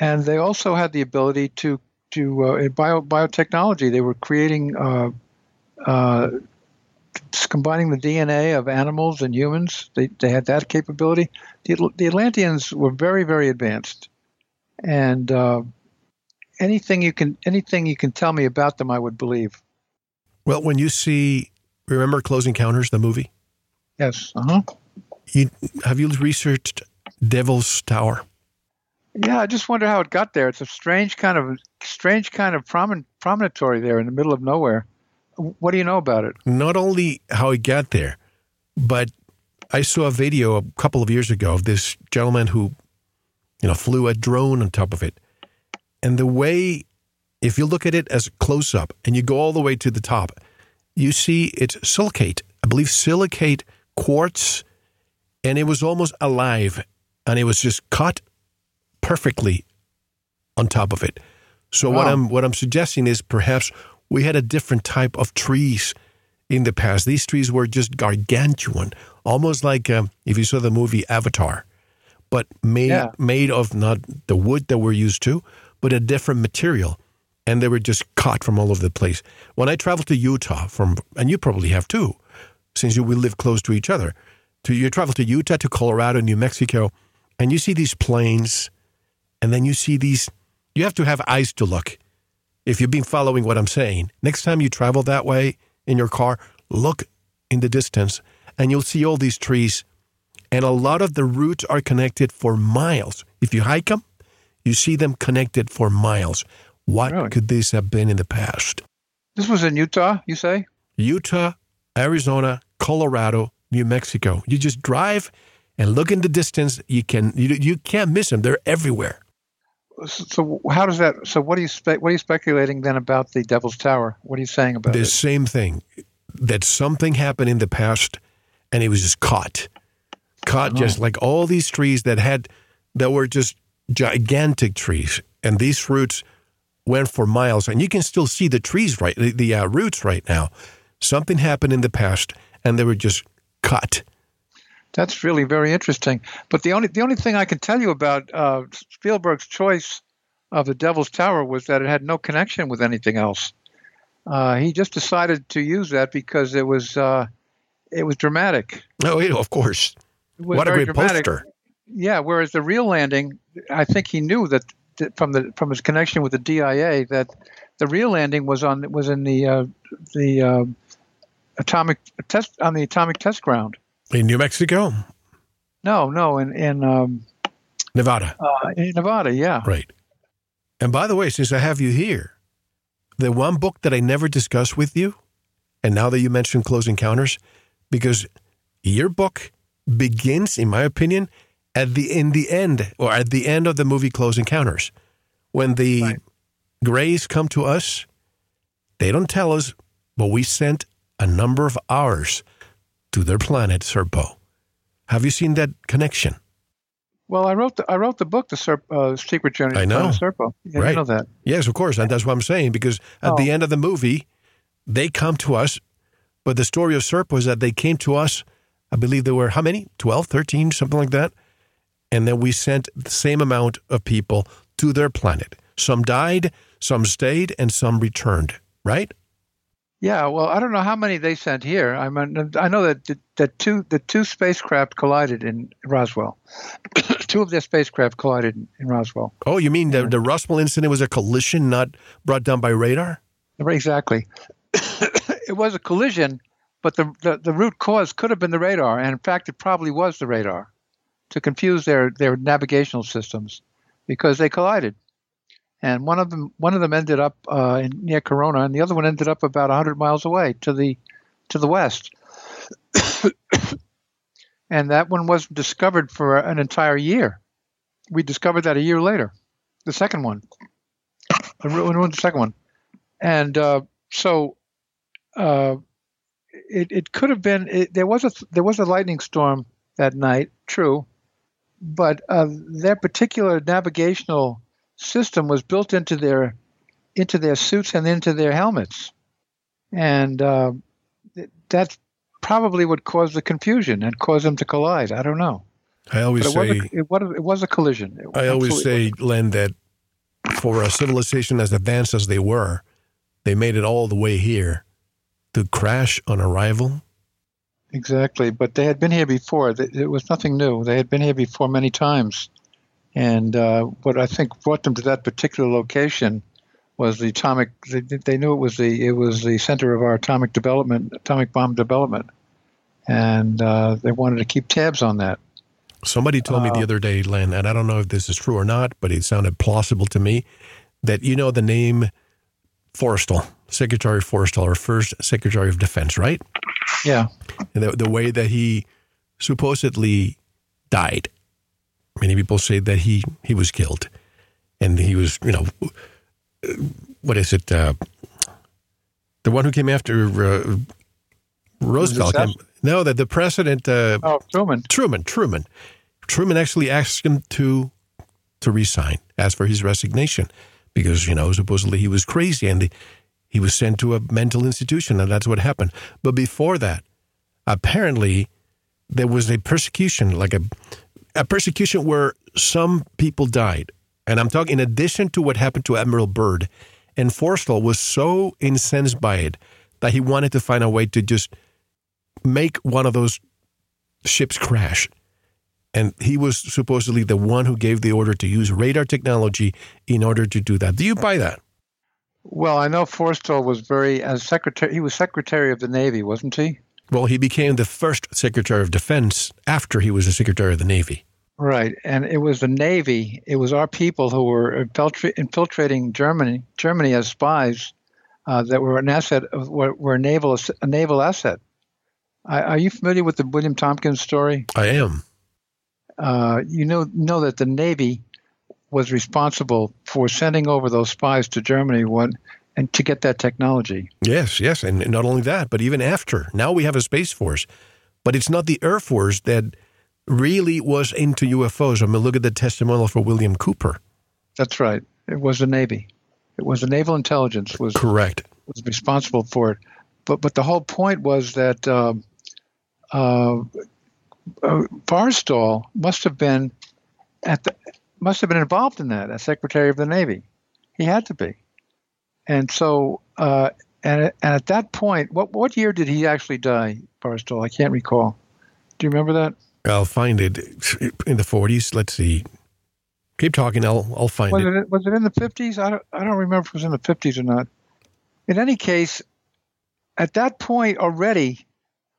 and they also had the ability to to uh, in bio biotechnology. They were creating uh, combining the DNA of animals and humans. They they had that capability. The, the Atlanteans were very very advanced, and uh, anything you can anything you can tell me about them, I would believe. Well, when you see, remember Close Encounters, the movie? Yes. Uh huh. You, have you researched Devil's Tower? Yeah, I just wonder how it got there. It's a strange kind of strange kind of promen- promontory there in the middle of nowhere. What do you know about it? not only how it got there, but I saw a video a couple of years ago of this gentleman who, you know, flew a drone on top of it. And the way, if you look at it as a close up and you go all the way to the top, you see it's silicate. I believe silicate quartz, and it was almost alive, and it was just cut perfectly on top of it. So what I'm what I'm suggesting is perhaps we had a different type of trees in the past. These trees were just gargantuan, almost like um, if you saw the movie Avatar, but made Yeah. made of not the wood that we're used to, but a different material, and they were just cut from all over the place. When I traveled to Utah, from and you probably have too, since you we live close to each other. To you travel to Utah, to Colorado, New Mexico, and you see these plains, and then you see these. You have to have eyes to look if you've been following what I'm saying, next time you travel that way in your car, look in the distance and you'll see all these trees. And a lot of the roots are connected for miles. If you hike them, you see them connected for miles. What Really? could this have been in the past? This was in Utah, you say? Utah, Arizona, Colorado, New Mexico. You just drive and look in the distance. You can you, you can't miss them. They're everywhere. So how does that? So what are you spe- what are you speculating then about the Devil's Tower? What are you saying about the it? same thing that something happened in the past and it was just caught caught just like all these trees that had that were just gigantic trees and these roots went for miles and you can still see the trees right the, the uh, roots right now something happened in the past and they were just cut. That's really very interesting. But the only the only thing I can tell you about uh, Spielberg's choice of the Devil's Tower was that it had no connection with anything else. Uh, he just decided to use that because it was uh, it was dramatic. Oh, yeah, of course. What a great dramatic. poster! Yeah. Whereas the real landing, I think he knew that, from the from his connection with the DIA that the real landing was on was in the uh, the uh, atomic test on the atomic test ground in New Mexico. No, no, in in um, Nevada. Uh, in Nevada, yeah. Right. And by the way, since I have you here, the one book that I never discussed with you, and now that you mentioned Close Encounters, because your book begins, in my opinion, at the in the end or at the end of the movie Close Encounters, when the right. Greys come to us, they don't tell us, but we sent a number of hours to their planet Serpo. Have you seen that connection? Well, I wrote the, I wrote the book, The Serp, uh, Secret Journey I know. Serpo. Yeah, right. know that. Yes, of course. And that's what I'm saying, because at oh. the end of the movie, they come to us, but the story of Serpo is that they came to us, I believe there were how many? 12, 13, something like that. And then we sent the same amount of people to their planet. Some died, some stayed, and some returned, right? Yeah, well, I don't know how many they sent here. I mean, I know that the, the two the two spacecraft collided in Roswell. two of their spacecraft collided in Roswell. Oh, you mean the the Roswell incident was a collision, not brought down by radar? Exactly. it was a collision, but the, the the root cause could have been the radar, and in fact, it probably was the radar to confuse their their navigational systems because they collided and one of them one of them ended up uh, in, near Corona, and the other one ended up about 100 miles away to the to the west. and that one wasn't discovered for an entire year. We discovered that a year later, the second one. The second one, and uh, so uh, it, it could have been. It, there was a there was a lightning storm that night, true, but uh, their particular navigational system was built into their into their suits and into their helmets, and uh, that's probably what caused the confusion and caused them to collide. I don't know. I always it say was a, it, was, it was a collision. It I always say. Len, that for a civilization as advanced as they were, they made it all the way here to crash on arrival. Exactly, but they had been here before. It was nothing new. They had been here before many times. And uh, what I think brought them to that particular location was the atomic. They, they, knew it was the it was the center of our atomic development, atomic bomb development, and uh, they wanted to keep tabs on that. Somebody told me the uh, other day, Len, and I don't know if this is true or not, but it sounded plausible to me that you know the name Forrestal, Secretary Forrestal, our first Secretary of Defense, right? Yeah. And the, the way that he supposedly died Many people say that he, he was killed. And he was, you know, what is it? Uh, the one who came after uh, Roosevelt. Came, no, that the president. Uh, oh, Truman. Truman. Truman. Truman actually asked him to to resign, asked for his resignation, because you know supposedly he was crazy and he was sent to a mental institution, and that's what happened. But before that, apparently there was a persecution, like a a persecution where some people died. And I'm talking in addition to what happened to Admiral Byrd. And Forrestal was so incensed by it that he wanted to find a way to just make one of those ships crash. And he was supposedly the one who gave the order to use radar technology in order to do that. Do you buy that? Well, I know Forrestal was very uh, as secretary. He was Secretary of the Navy, wasn't he? Well, he became the first Secretary of Defense after he was the Secretary of the Navy. Right, and it was the Navy. It was our people who were infiltrating Germany, Germany as spies, uh, that were an asset, of, were, were a naval a naval asset. are you familiar with the William Tompkins story? I am. Uh, you know know that the Navy was responsible for sending over those spies to Germany when and to get that technology. Yes, yes, and not only that, but even after. Now we have a space force, but it's not the Air Force that really was into UFOs. I mean, look at the testimonial for William Cooper. That's right. It was the Navy. It was the naval intelligence was correct was responsible for it. but but the whole point was that uh, uh, uh, Forrestal must have been at the must have been involved in that as Secretary of the Navy. He had to be, and so uh, and and at that point, what what year did he actually die, Forrestal? I can't recall. Do you remember that? I'll find it in the 40s. Let's see. Keep talking. I'll I'll find was it. it. Was it in the 50s? I don't I don't remember if it was in the 50s or not. In any case, at that point already,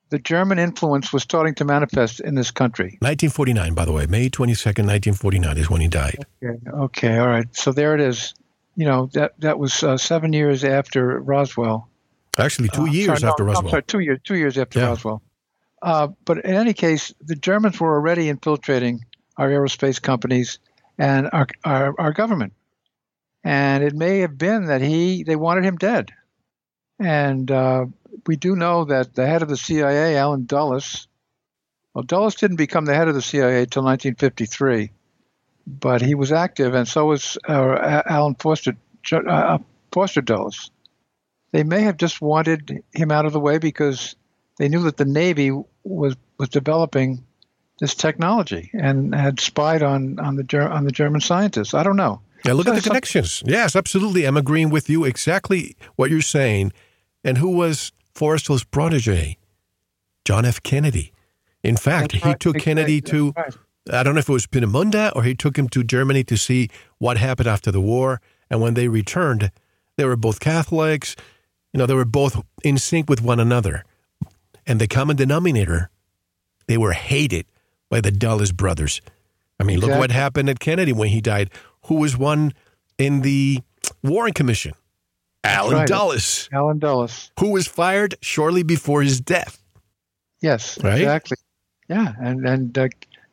the German influence was starting to manifest in this country. 1949, by the way, May 22nd, 1949 is when he died. Okay, okay all right. So there it is. You know that that was uh, seven years after Roswell. Actually, two Uh, years sorry, after no, I'm Roswell. sorry, two years. Two years after Yeah. Roswell. Uh, but in any case, the Germans were already infiltrating our aerospace companies and our, our our government, and it may have been that he they wanted him dead, and uh, we do know that the head of the CIA, Allen Dulles, well, Dulles didn't become the head of the CIA until 1953, but he was active, and so was uh, Alan Foster uh, Foster Dulles they may have just wanted him out of the way because they knew that the Navy was was developing this technology and had spied on on the Ger- on the German scientists. I don't know. Yeah, look So at the connections. Yes, absolutely. I'm agreeing with you exactly what you're saying. And who was Forrestal's protege? John F. Kennedy. In fact, That's he right, took Kennedy exactly, to, that's I don't know if it was Peenemünde or he took him to Germany to see what happened after the war. And when they returned, they were both Catholics. You know, they were both in sync with one another. And the common denominator, they were hated by the Dulles brothers. I mean, look what happened at Kennedy when he died. Who was one in the Warren Commission? Allen right. Dulles, Allen Dulles. who was fired shortly before his death. Yes, Right? exactly. Yeah, and and uh,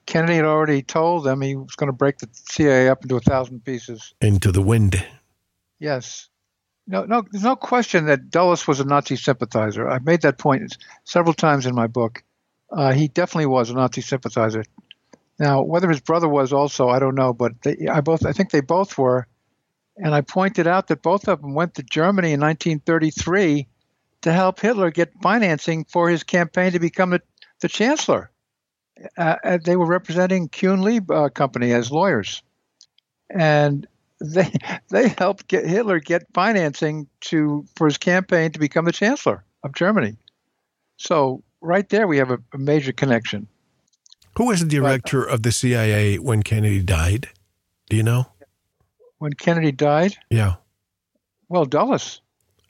Kennedy had already told them he was going to break the CIA up into a thousand pieces. Into the wind. Yes. No, no, there's no question that Dulles was a Nazi sympathizer. I've made that point several times in my book. Uh, he definitely was a Nazi sympathizer. Now, whether his brother was also, I don't know, but they, I both, I think they both were. And I pointed out that both of them went to Germany in 1933 to help Hitler get financing for his campaign to become the, the chancellor. Uh, uh, they were representing Kuhn Lee uh, Company as lawyers, and they they helped get Hitler get financing to for his campaign to become the chancellor of Germany. So right there we have a, a major connection. Who was the director of the CIA when Kennedy died? Do you know? When Kennedy died, Yeah. well, Dulles,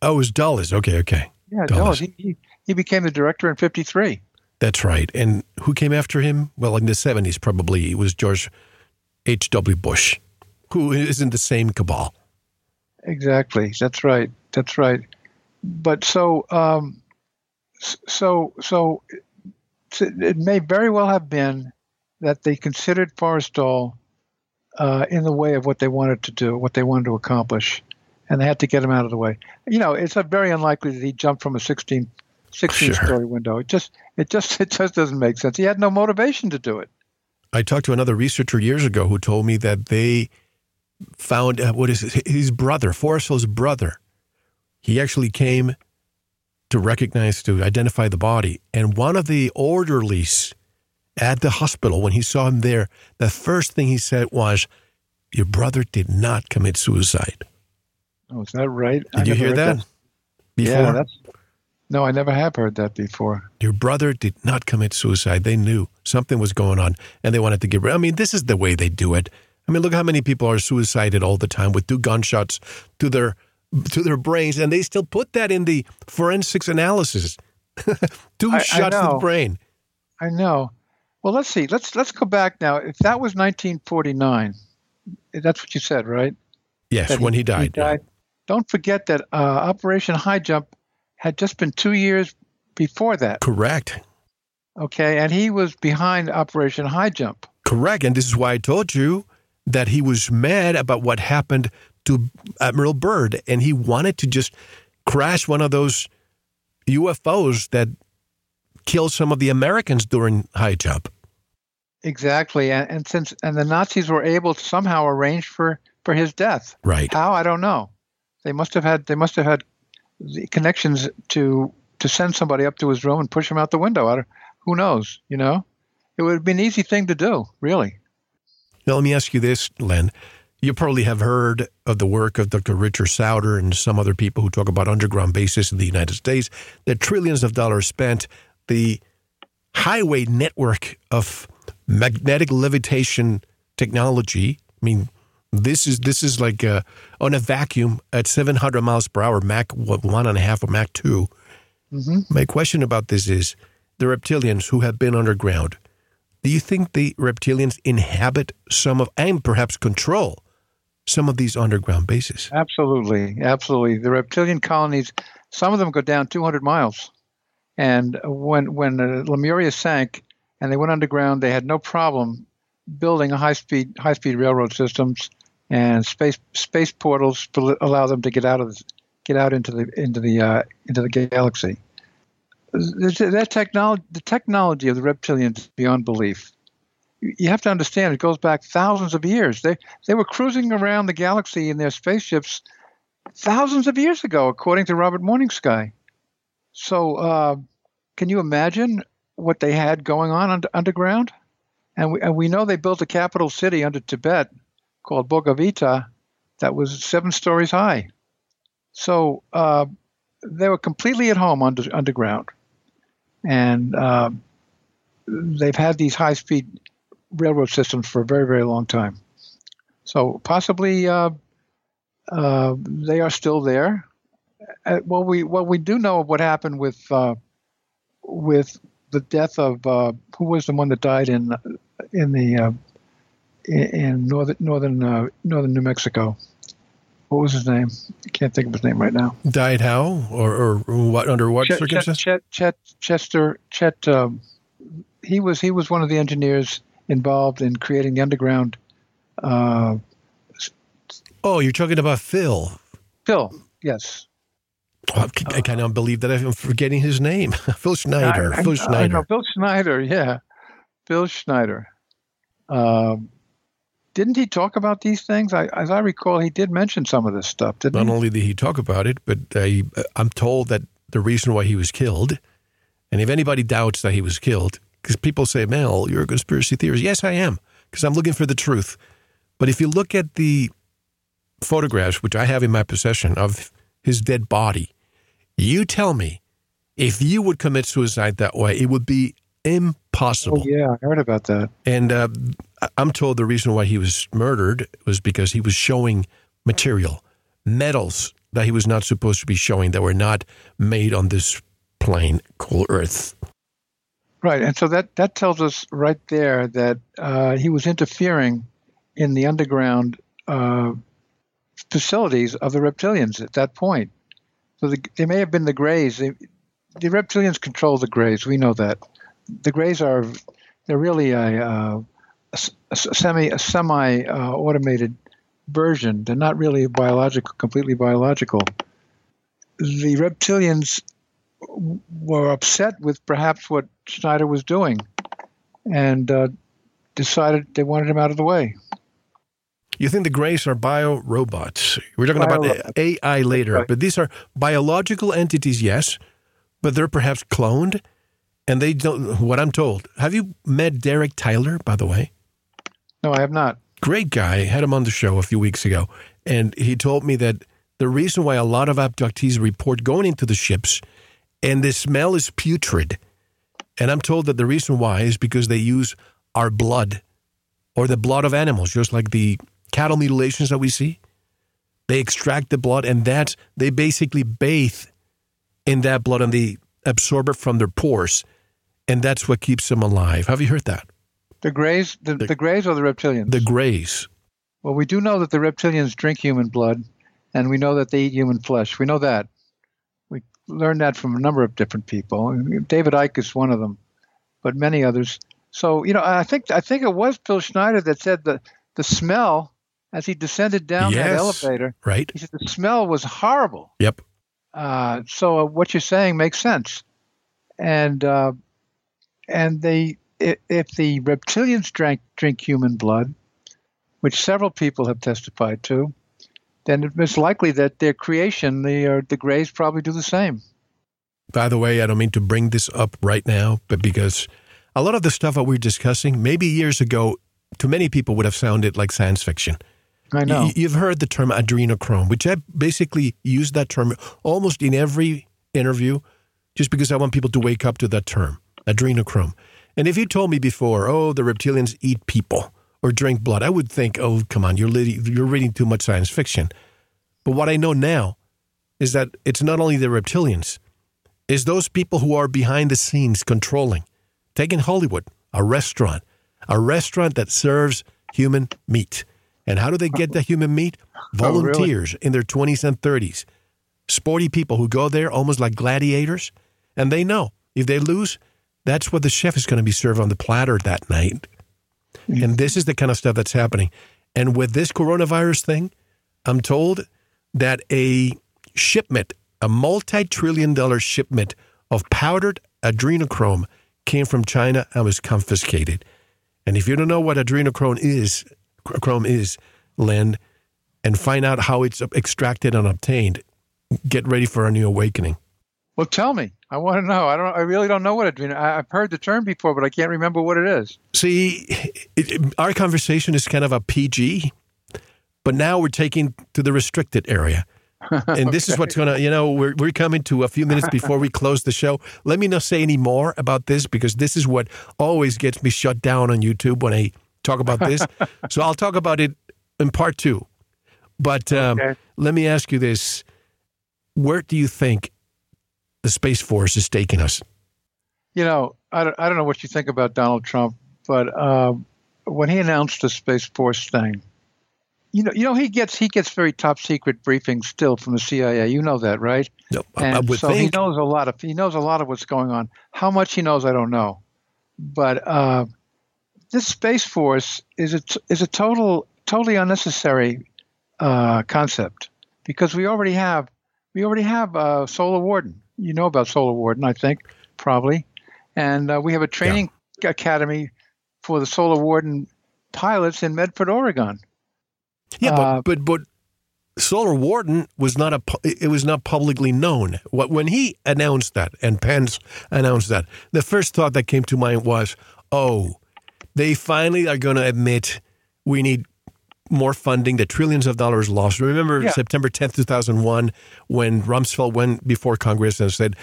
Oh, it was Dulles. Okay, okay. yeah, Dulles. Dulles, he, he, he became the director in '53. That's right. And who came after him? Well, in the 70s, probably, it was George H.W. Bush, who is in the same cabal. Exactly. That's right. That's right. But so, um, so, so, it may very well have been that they considered Forrestal uh, in the way of what they wanted to do, what they wanted to accomplish, and they had to get him out of the way. You know, it's very unlikely that he jumped from a 16, 16 Sure. story window. It just, it just, it just doesn't make sense. He had no motivation to do it. I talked to another researcher years ago who told me that they found uh, what is it, his brother, Forrestal's brother. He actually came to recognize, to identify the body. And one of the orderlies at the hospital, when he saw him there, the first thing he said was, Your brother did not commit suicide. Oh, is that right? I Did you hear heard that? Before? Yeah, that's. No, I never have heard that before. Your brother did not commit suicide. They knew something was going on and they wanted to get rid. I mean, this is the way they do it. I mean, look how many people are suicided all the time with two gunshots to their to their brains, and they still put that in the forensics analysis. two I- I shots to the brain. I know. Well, let's see. Let's let's go back now. If that was 1949, that's what you said, right? Yes, That when he, died. yeah. Don't forget that uh, Operation High Jump had just been two years before that. Correct. Okay, and he was behind Operation High Jump. Correct. And this is why I told you that he was mad about what happened to Admiral Byrd, and he wanted to just crash one of those UFOs that killed some of the Americans during high jump. Exactly, and, and since and the Nazis were able to somehow arrange for for his death. Right. How I don't know. They must have had they must have had the connections to to send somebody up to his room and push him out the window. Who knows? You know, it would be an easy thing to do, really. Now, let me ask you this, Len. You probably have heard of the work of Dr. Richard Sauder and some other people who talk about underground bases in the United States, that trillions of dollars spent, the highway network of magnetic levitation technology. I mean, this is this is like uh, on a vacuum at 700 miles per hour, Mach one and a half or Mach 2 Mm-hmm. My question about this is the reptilians who have been underground. Do you think the reptilians inhabit some of and perhaps control some of these underground bases? Absolutely, absolutely. The reptilian colonies, some of them go down 200 miles, and when when uh, Lemuria sank and they went underground, they had no problem building a high speed high speed railroad systems and space space portals allow them to get out of get out into the into the uh, into the galaxy. That technology, the technology of the reptilians is beyond belief. You have to understand it goes back thousands of years. They they were cruising around the galaxy in their spaceships thousands of years ago, according to Robert Morning Sky. So, uh, can you imagine what they had going on under, underground? And we, and we know they built a capital city under Tibet called Bhogavati that was seven stories high. So uh, they were completely at home under, underground. And uh, they've had these high speed railroad systems for a very, very long time. So possibly uh, uh they are still there. Uh, well, we what we do know of what happened with uh, with the death of who was the one that died in in the in northern northern northern New Mexico what was his name? I can't think of his name right now. Died how, or, or what? Under what Chet, circumstances? Chet, Chet, Chester Chet. Um, he was he was one of the engineers involved in creating the underground. Uh, oh, you're talking about Phil. Phil, yes. Oh, I, I cannot believe that I'm forgetting his name. Phil Schneider. I, Phil I, Schneider. Know, Phil Schneider. Yeah, Phil Schneider. Um, didn't he talk about these things? I, as I recall, he did mention some of this stuff, didn't Not he? only did he talk about it, but I, uh, I'm told that the reason why he was killed, and if anybody doubts that he was killed, because people say, Mel, you're a conspiracy theorist. Yes, I am, because I'm looking for the truth. But if you look at the photographs, which I have in my possession, of his dead body, you tell me if you would commit suicide that way, it would be impossible. Oh, yeah, I heard about that. And uh, I'm told the reason why he was murdered was because he was showing material, metals that he was not supposed to be showing that were not made on this plane called Earth. Right, and so that that tells us right there that uh, he was interfering in the underground uh, facilities of the reptilians at that point. So the, they may have been the Greys. They, the reptilians control the Greys. We know that. The Greys are they're really a, uh, a, a semi a semi uh, automated version. They're not really biological, completely biological. The reptilians were upset with perhaps what Schneider was doing, and uh, decided they wanted him out of the way. You think the Greys are bio robots? We're talking bio about AI later, right. but these are biological entities, yes, but they're perhaps cloned, and they don't. What I'm told. Have you met Derek Tyler, by the way? No, I have not. Great guy. I had him on the show a few weeks ago, and he told me that the reason why a lot of abductees report going into the ships and the smell is putrid. And I'm told that the reason why is because they use our blood or the blood of animals, just like the cattle mutilations that we see. They extract the blood and that they basically bathe in that blood and they absorb it from their pores. And that's what keeps them alive. Have you heard that? The Greys, the, the, the Greys or the reptilians? The Greys. Well, we do know that the reptilians drink human blood, and we know that they eat human flesh. We know that. We learned that from a number of different people. David Icke is one of them, but many others. So you know, I think I think it was Phil Schneider that said that the smell as he descended down yes, that elevator. Right. He said the smell was horrible. Yep. Uh, so uh, what you're saying makes sense, and uh, and they if, the reptilians drank drink human blood, which several people have testified to, then it's likely that their creation, the uh, the Greys, probably do the same. By the way, I don't mean to bring this up right now, but because a lot of the stuff that we're discussing, maybe years ago, to many people would have sounded like science fiction. I know. You, have heard the term adrenochrome, which I basically use that term almost in every interview, just because I want people to wake up to that term, adrenochrome. And if you told me before, oh, the reptilians eat people or drink blood, I would think, oh, come on, you're, you're reading too much science fiction. But what I know now is that it's not only the reptilians, it's those people who are behind the scenes controlling. Taking Hollywood, a restaurant, a restaurant that serves human meat. And how do they get the human meat? Volunteers oh, really? in their 20s and 30s. Sporty people who go there almost like gladiators. And they know if they lose, that's what the chef is going to be served on the platter that night. Mm-hmm. And this is the kind of stuff that's happening. And with this coronavirus thing, I'm told that a shipment, a multi trillion dollar shipment of powdered adrenochrome came from China and was confiscated. And if you don't know what adrenochrome is, chrome is, Len, and find out how it's extracted and obtained, get ready for a new awakening. Well, tell me. I want to know. I don't. I really don't know what it means. I've heard the term before, but I can't remember what it is. See, it, it, our conversation is kind of a PG, but now we're taking to the restricted area. And this is what's going to, you know, we're, we're coming to a few minutes before we close the show. Let me not say any more about this because this is what always gets me shut down on YouTube when I talk about this. so I'll talk about it in part two. But um, okay. let me ask you this where do you think the Space Force is taking us? You know, I don't, I don't know what you think about Donald Trump, but uh, when he announced the Space Force thing, you know, you know, he gets he gets very top secret briefings still from the CIA. You know that, right? No, and I would so think. he knows a lot of he knows a lot of what's going on. How much he knows, I don't know. But uh, this Space Force is a is a total totally unnecessary uh, concept because we already have we already have uh, Solar Warden. You know about Solar Warden, I think, probably. And uh, we have a training yeah. academy for the Solar Warden pilots in Medford, Oregon. Yeah, but, uh, but but Solar Warden was not a it was not publicly known. What when he announced that and Pence announced that, the first thought that came to mind was, "Oh, they finally are going to admit we need more funding, the trillions of dollars lost. Remember yeah. September 10th, 2001, when Rumsfeld went before Congress and said,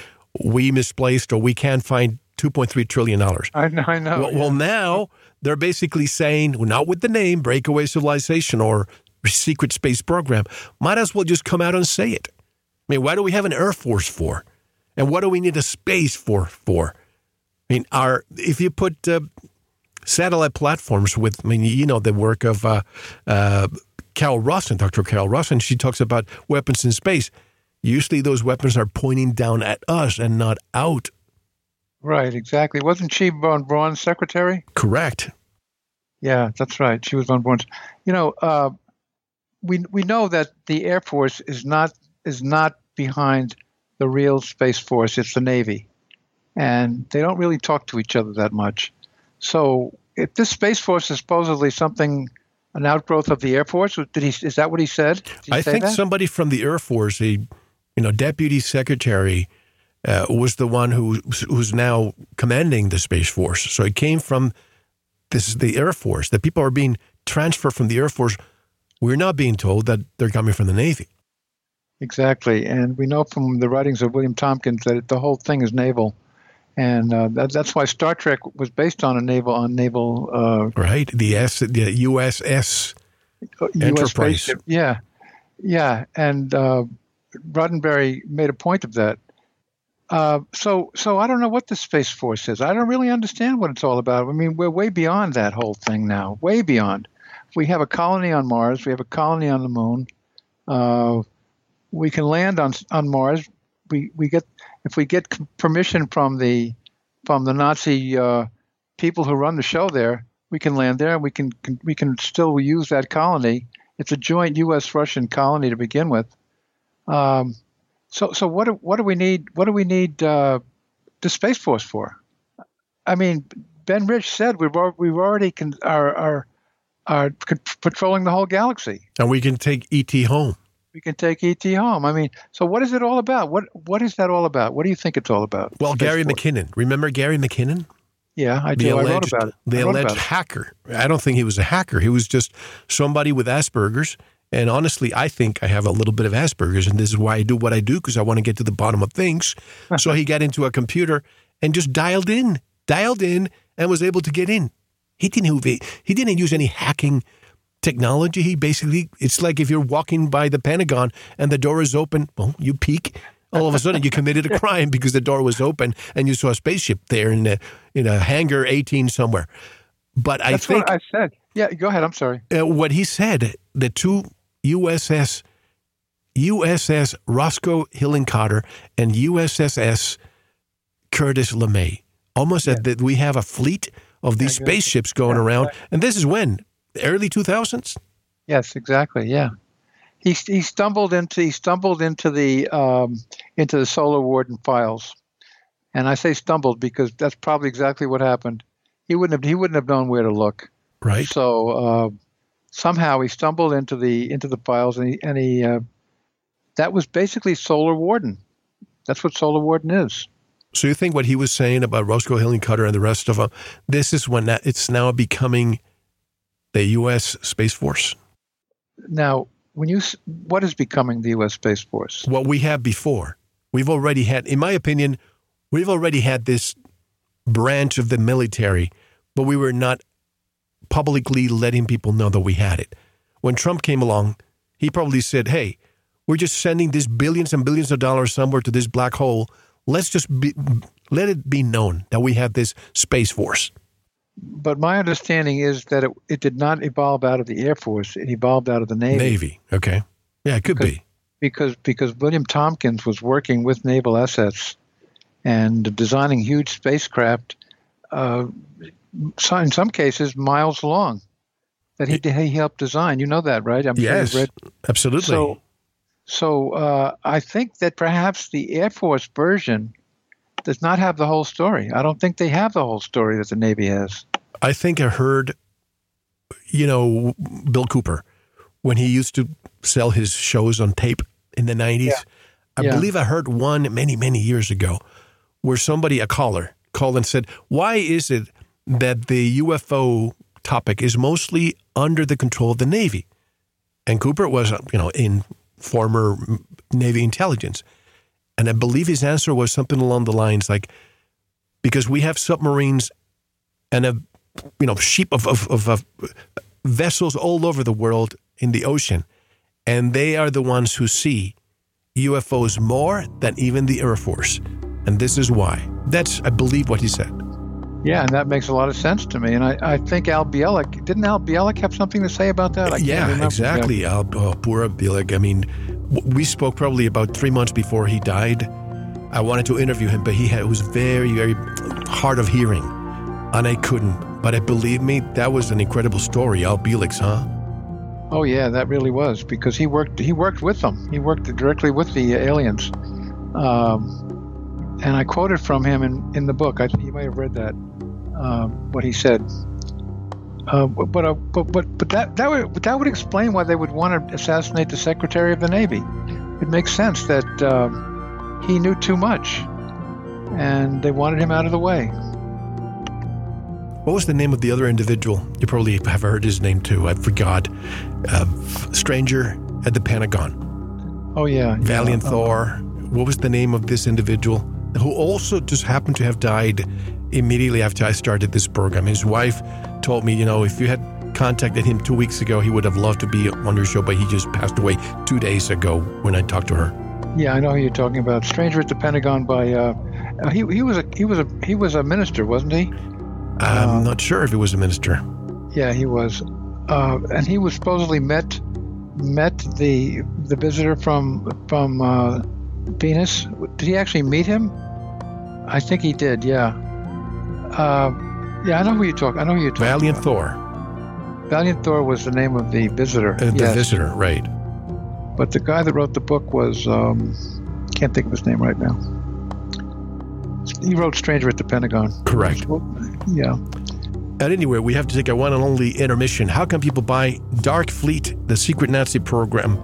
we misplaced or we can't find $2.3 trillion. I know. I know well, yeah. well, now they're basically saying, well, not with the name Breakaway Civilization or Secret Space Program, might as well just come out and say it. I mean, why do we have an Air Force for? And what do we need a space for? For? I mean, our if you put uh, satellite platforms with, I mean, you know, the work of uh, uh, Carol Rosin, Dr. Carol Rosin. She talks about weapons in space. Usually those weapons are pointing down at us and not out. Right, exactly. Wasn't she von Braun's secretary? Correct. Yeah, that's right. She was von Braun's. You know, uh, we we know that the Air Force is not is not behind the real Space Force. It's the Navy, and they don't really talk to each other that much. So if this Space Force is supposedly something, an outgrowth of the Air Force, did he? Is that what he said? He I think that? somebody from the Air Force, a you know deputy secretary, uh, was the one who who's now commanding the Space Force. So it came from this the Air Force. The people are being transferred from the Air Force. We're not being told that they're coming from the Navy. Exactly, and we know from the writings of William Tompkins that the whole thing is naval and uh, that, that's why Star Trek was based on a naval on naval uh, right the S the USS uh, Enterprise. yeah, yeah, and uh, Roddenberry made a point of that. Uh, so, so I don't know what the Space Force is. I don't really understand what it's all about. I mean, we're way beyond that whole thing now. Way beyond. We have a colony on Mars. We have a colony on the Moon. Uh, we can land on on Mars. We we get if we get permission from the from the Nazi uh, people who run the show there, we can land there and we can, can we can still use that colony. It's a joint U.S.-Russian colony to begin with. Um, so so what do, what do we need? What do we need uh, the space force for? I mean, Ben Rich said we've we've already are are are patrolling the whole galaxy, and we can take ET home. We can take ET home. I mean, so what is it all about? What What is that all about? What do you think it's all about? Well, Space Gary Force. McKinnon. Remember Gary McKinnon? Yeah, I The do. I wrote alleged, about it. the alleged it. hacker. I don't think he was a hacker. He was just somebody with Asperger's. And honestly, I think I have a little bit of Asperger's, and this is why I do what I do because I want to get to the bottom of things. so he got into a computer and just dialed in, dialed in, and was able to get in. He didn't have- he didn't use any hacking technology. He basically it's like if you're walking by the Pentagon and the door is open, well, you peek. All of a sudden, you committed a crime because the door was open and you saw a spaceship there in a in a hangar 18 somewhere. But I That's think what I said. Yeah, go ahead. I'm sorry. uh, what he said, the two USS USS Roscoe Hillenkotter and USSS Curtis LeMay, almost said that we have a fleet of these spaceships going Yeah, around, right. and this is when early 2000s. Yes, exactly. Yeah, he he stumbled into he stumbled into the um, into the Solar Warden files, and I say stumbled because that's probably exactly what happened. He wouldn't have he wouldn't have known where to look. Right. So uh, somehow he stumbled into the into the files, and he and he uh, that was basically Solar Warden. That's what Solar Warden is. So you think what he was saying about Roscoe Hillenkotter and the rest of them, this is when that it's now becoming the U.S. Space Force. Now, when you what is becoming the U.S. Space Force? what we have before. We've already had, in my opinion, we've already had this branch of the military, but we were not publicly letting people know that we had it. When Trump came along, he probably said, hey, we're just sending these billions and billions of dollars somewhere to this black hole. Let's just be, let it be known that we have this space force. But my understanding is that it, it did not evolve out of the Air Force; it evolved out of the Navy. Navy. Okay. Yeah, it could be. because because William Tompkins was working with naval assets and designing huge spacecraft, uh, in some cases miles long, that he he helped design. You know that, right? I'm Yes, sure absolutely. So, so uh, I think that perhaps the Air Force version does not have the whole story. I don't think they have the whole story that the Navy has. I think I heard, you know, Bill Cooper when he used to sell his shows on tape in the 90s. Yeah. I Yeah. believe I heard one many, many years ago where somebody, a caller, called and said, Why is it that the UFO topic is mostly under the control of the Navy? And Cooper was, you know, in former Navy intelligence. And I believe his answer was something along the lines like, because we have submarines and a you know sheep of, of, of, of vessels all over the world in the ocean. And they are the ones who see ufos more than even the air force. And this is why. That's i believe what he said. Yeah, and that makes a lot of sense to me. And I, I think Al Bielek didn't Al Bielek have something to say about that? I yeah exactly. Uh, oh, poor Bielek. i mean we spoke probably about three months before he died. I wanted to interview him but he had, was very very hard of hearing and i couldn't but I believe me that was an incredible story al Bielek's huh Oh yeah, that really was because he worked he worked with them. He worked directly with the aliens. Um, and I quoted from him in, in the book. I think you might have read that. Um, what he said. Uh, but, uh, but but but that that would that would explain why they would want to assassinate the Secretary of the Navy. It makes sense that um, he knew too much, and they wanted him out of the way. What was the name of the other individual? You probably have heard his name too. I forgot. Uh, stranger at the Pentagon. Oh yeah, yeah. Valiant Uh, Thor. What was the name of this individual who also just happened to have died immediately after I started this program? His wife told me, you know, if you had contacted him two weeks ago, he would have loved to be on your show, but he just passed away two days ago when I talked to her. Yeah, I know who you're talking about. Stranger at the Pentagon by uh, he he was a he was a he was a minister, wasn't he? I'm Uh, not sure if it was a minister. Yeah, he was, uh, and he was supposedly met met the the visitor from from uh, Venus. Did he actually meet him? I think he did. Yeah. Uh, yeah, I know who you talk. I know who you're talking. Valiant about. Thor, Valiant Thor was the name of the visitor. uh, the yes. visitor, right? But the guy that wrote the book was um, can't think of his name right now. He wrote Stranger at the Pentagon. Correct. Yeah. And anyway, we have to take a one and only intermission. How can people buy Dark Fleet, the secret Nazi program,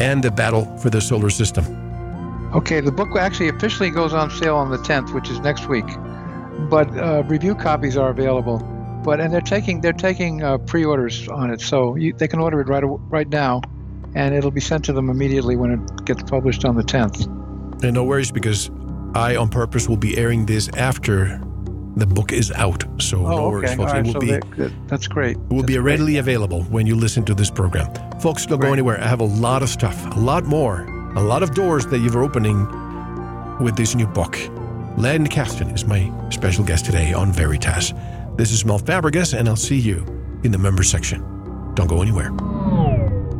and the battle for the solar system. Okay, the book actually officially goes on sale on the 10th, which is next week, but uh, review copies are available. But and they're taking they're taking uh, pre-orders on it, so you, they can order it right right now, and it'll be sent to them immediately when it gets published on the 10th. And no worries because I, on purpose, will be airing this after the book is out. So oh, no worries, okay. folks. Right, it will so be they, that's great. it will That's be great. readily available when you listen to this program. Folks, don't go anywhere. I have a lot of stuff, a lot more, a lot of doors that you're opening with this new book. Len Kasten is my special guest today on Veritas. This is Mel Fabregas, and I'll see you in the member section. Don't go anywhere.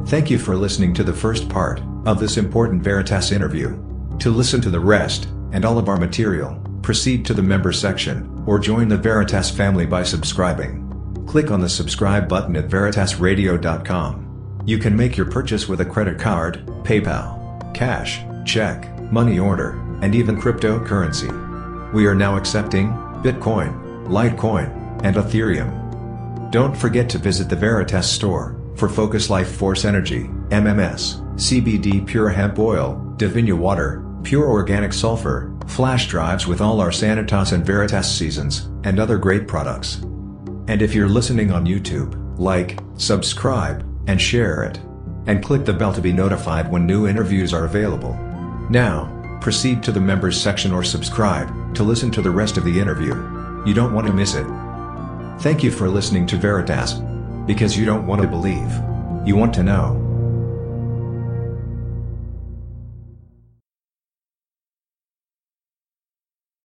Thank you for listening to the first part of this important Veritas interview. To listen to the rest and all of our material, proceed to the member section or join the Veritas family by subscribing. Click on the subscribe button at veritasradio.com. You can make your purchase with a credit card, PayPal, cash, check, money order, and even cryptocurrency. We are now accepting Bitcoin, Litecoin, and Ethereum. Don't forget to visit the Veritas store for Focus Life Force Energy, MMS, CBD Pure Hemp Oil, Divinia Water, Pure Organic Sulfur, flash drives with all our Sanitas and Veritas seasons, and other great products. And if you're listening on YouTube, like, subscribe, and share it. And click the bell to be notified when new interviews are available. Now, proceed to the members section or subscribe to listen to the rest of the interview. You don't want to miss it. Thank you for listening to Veritas. Because you don't want to believe. You want to know.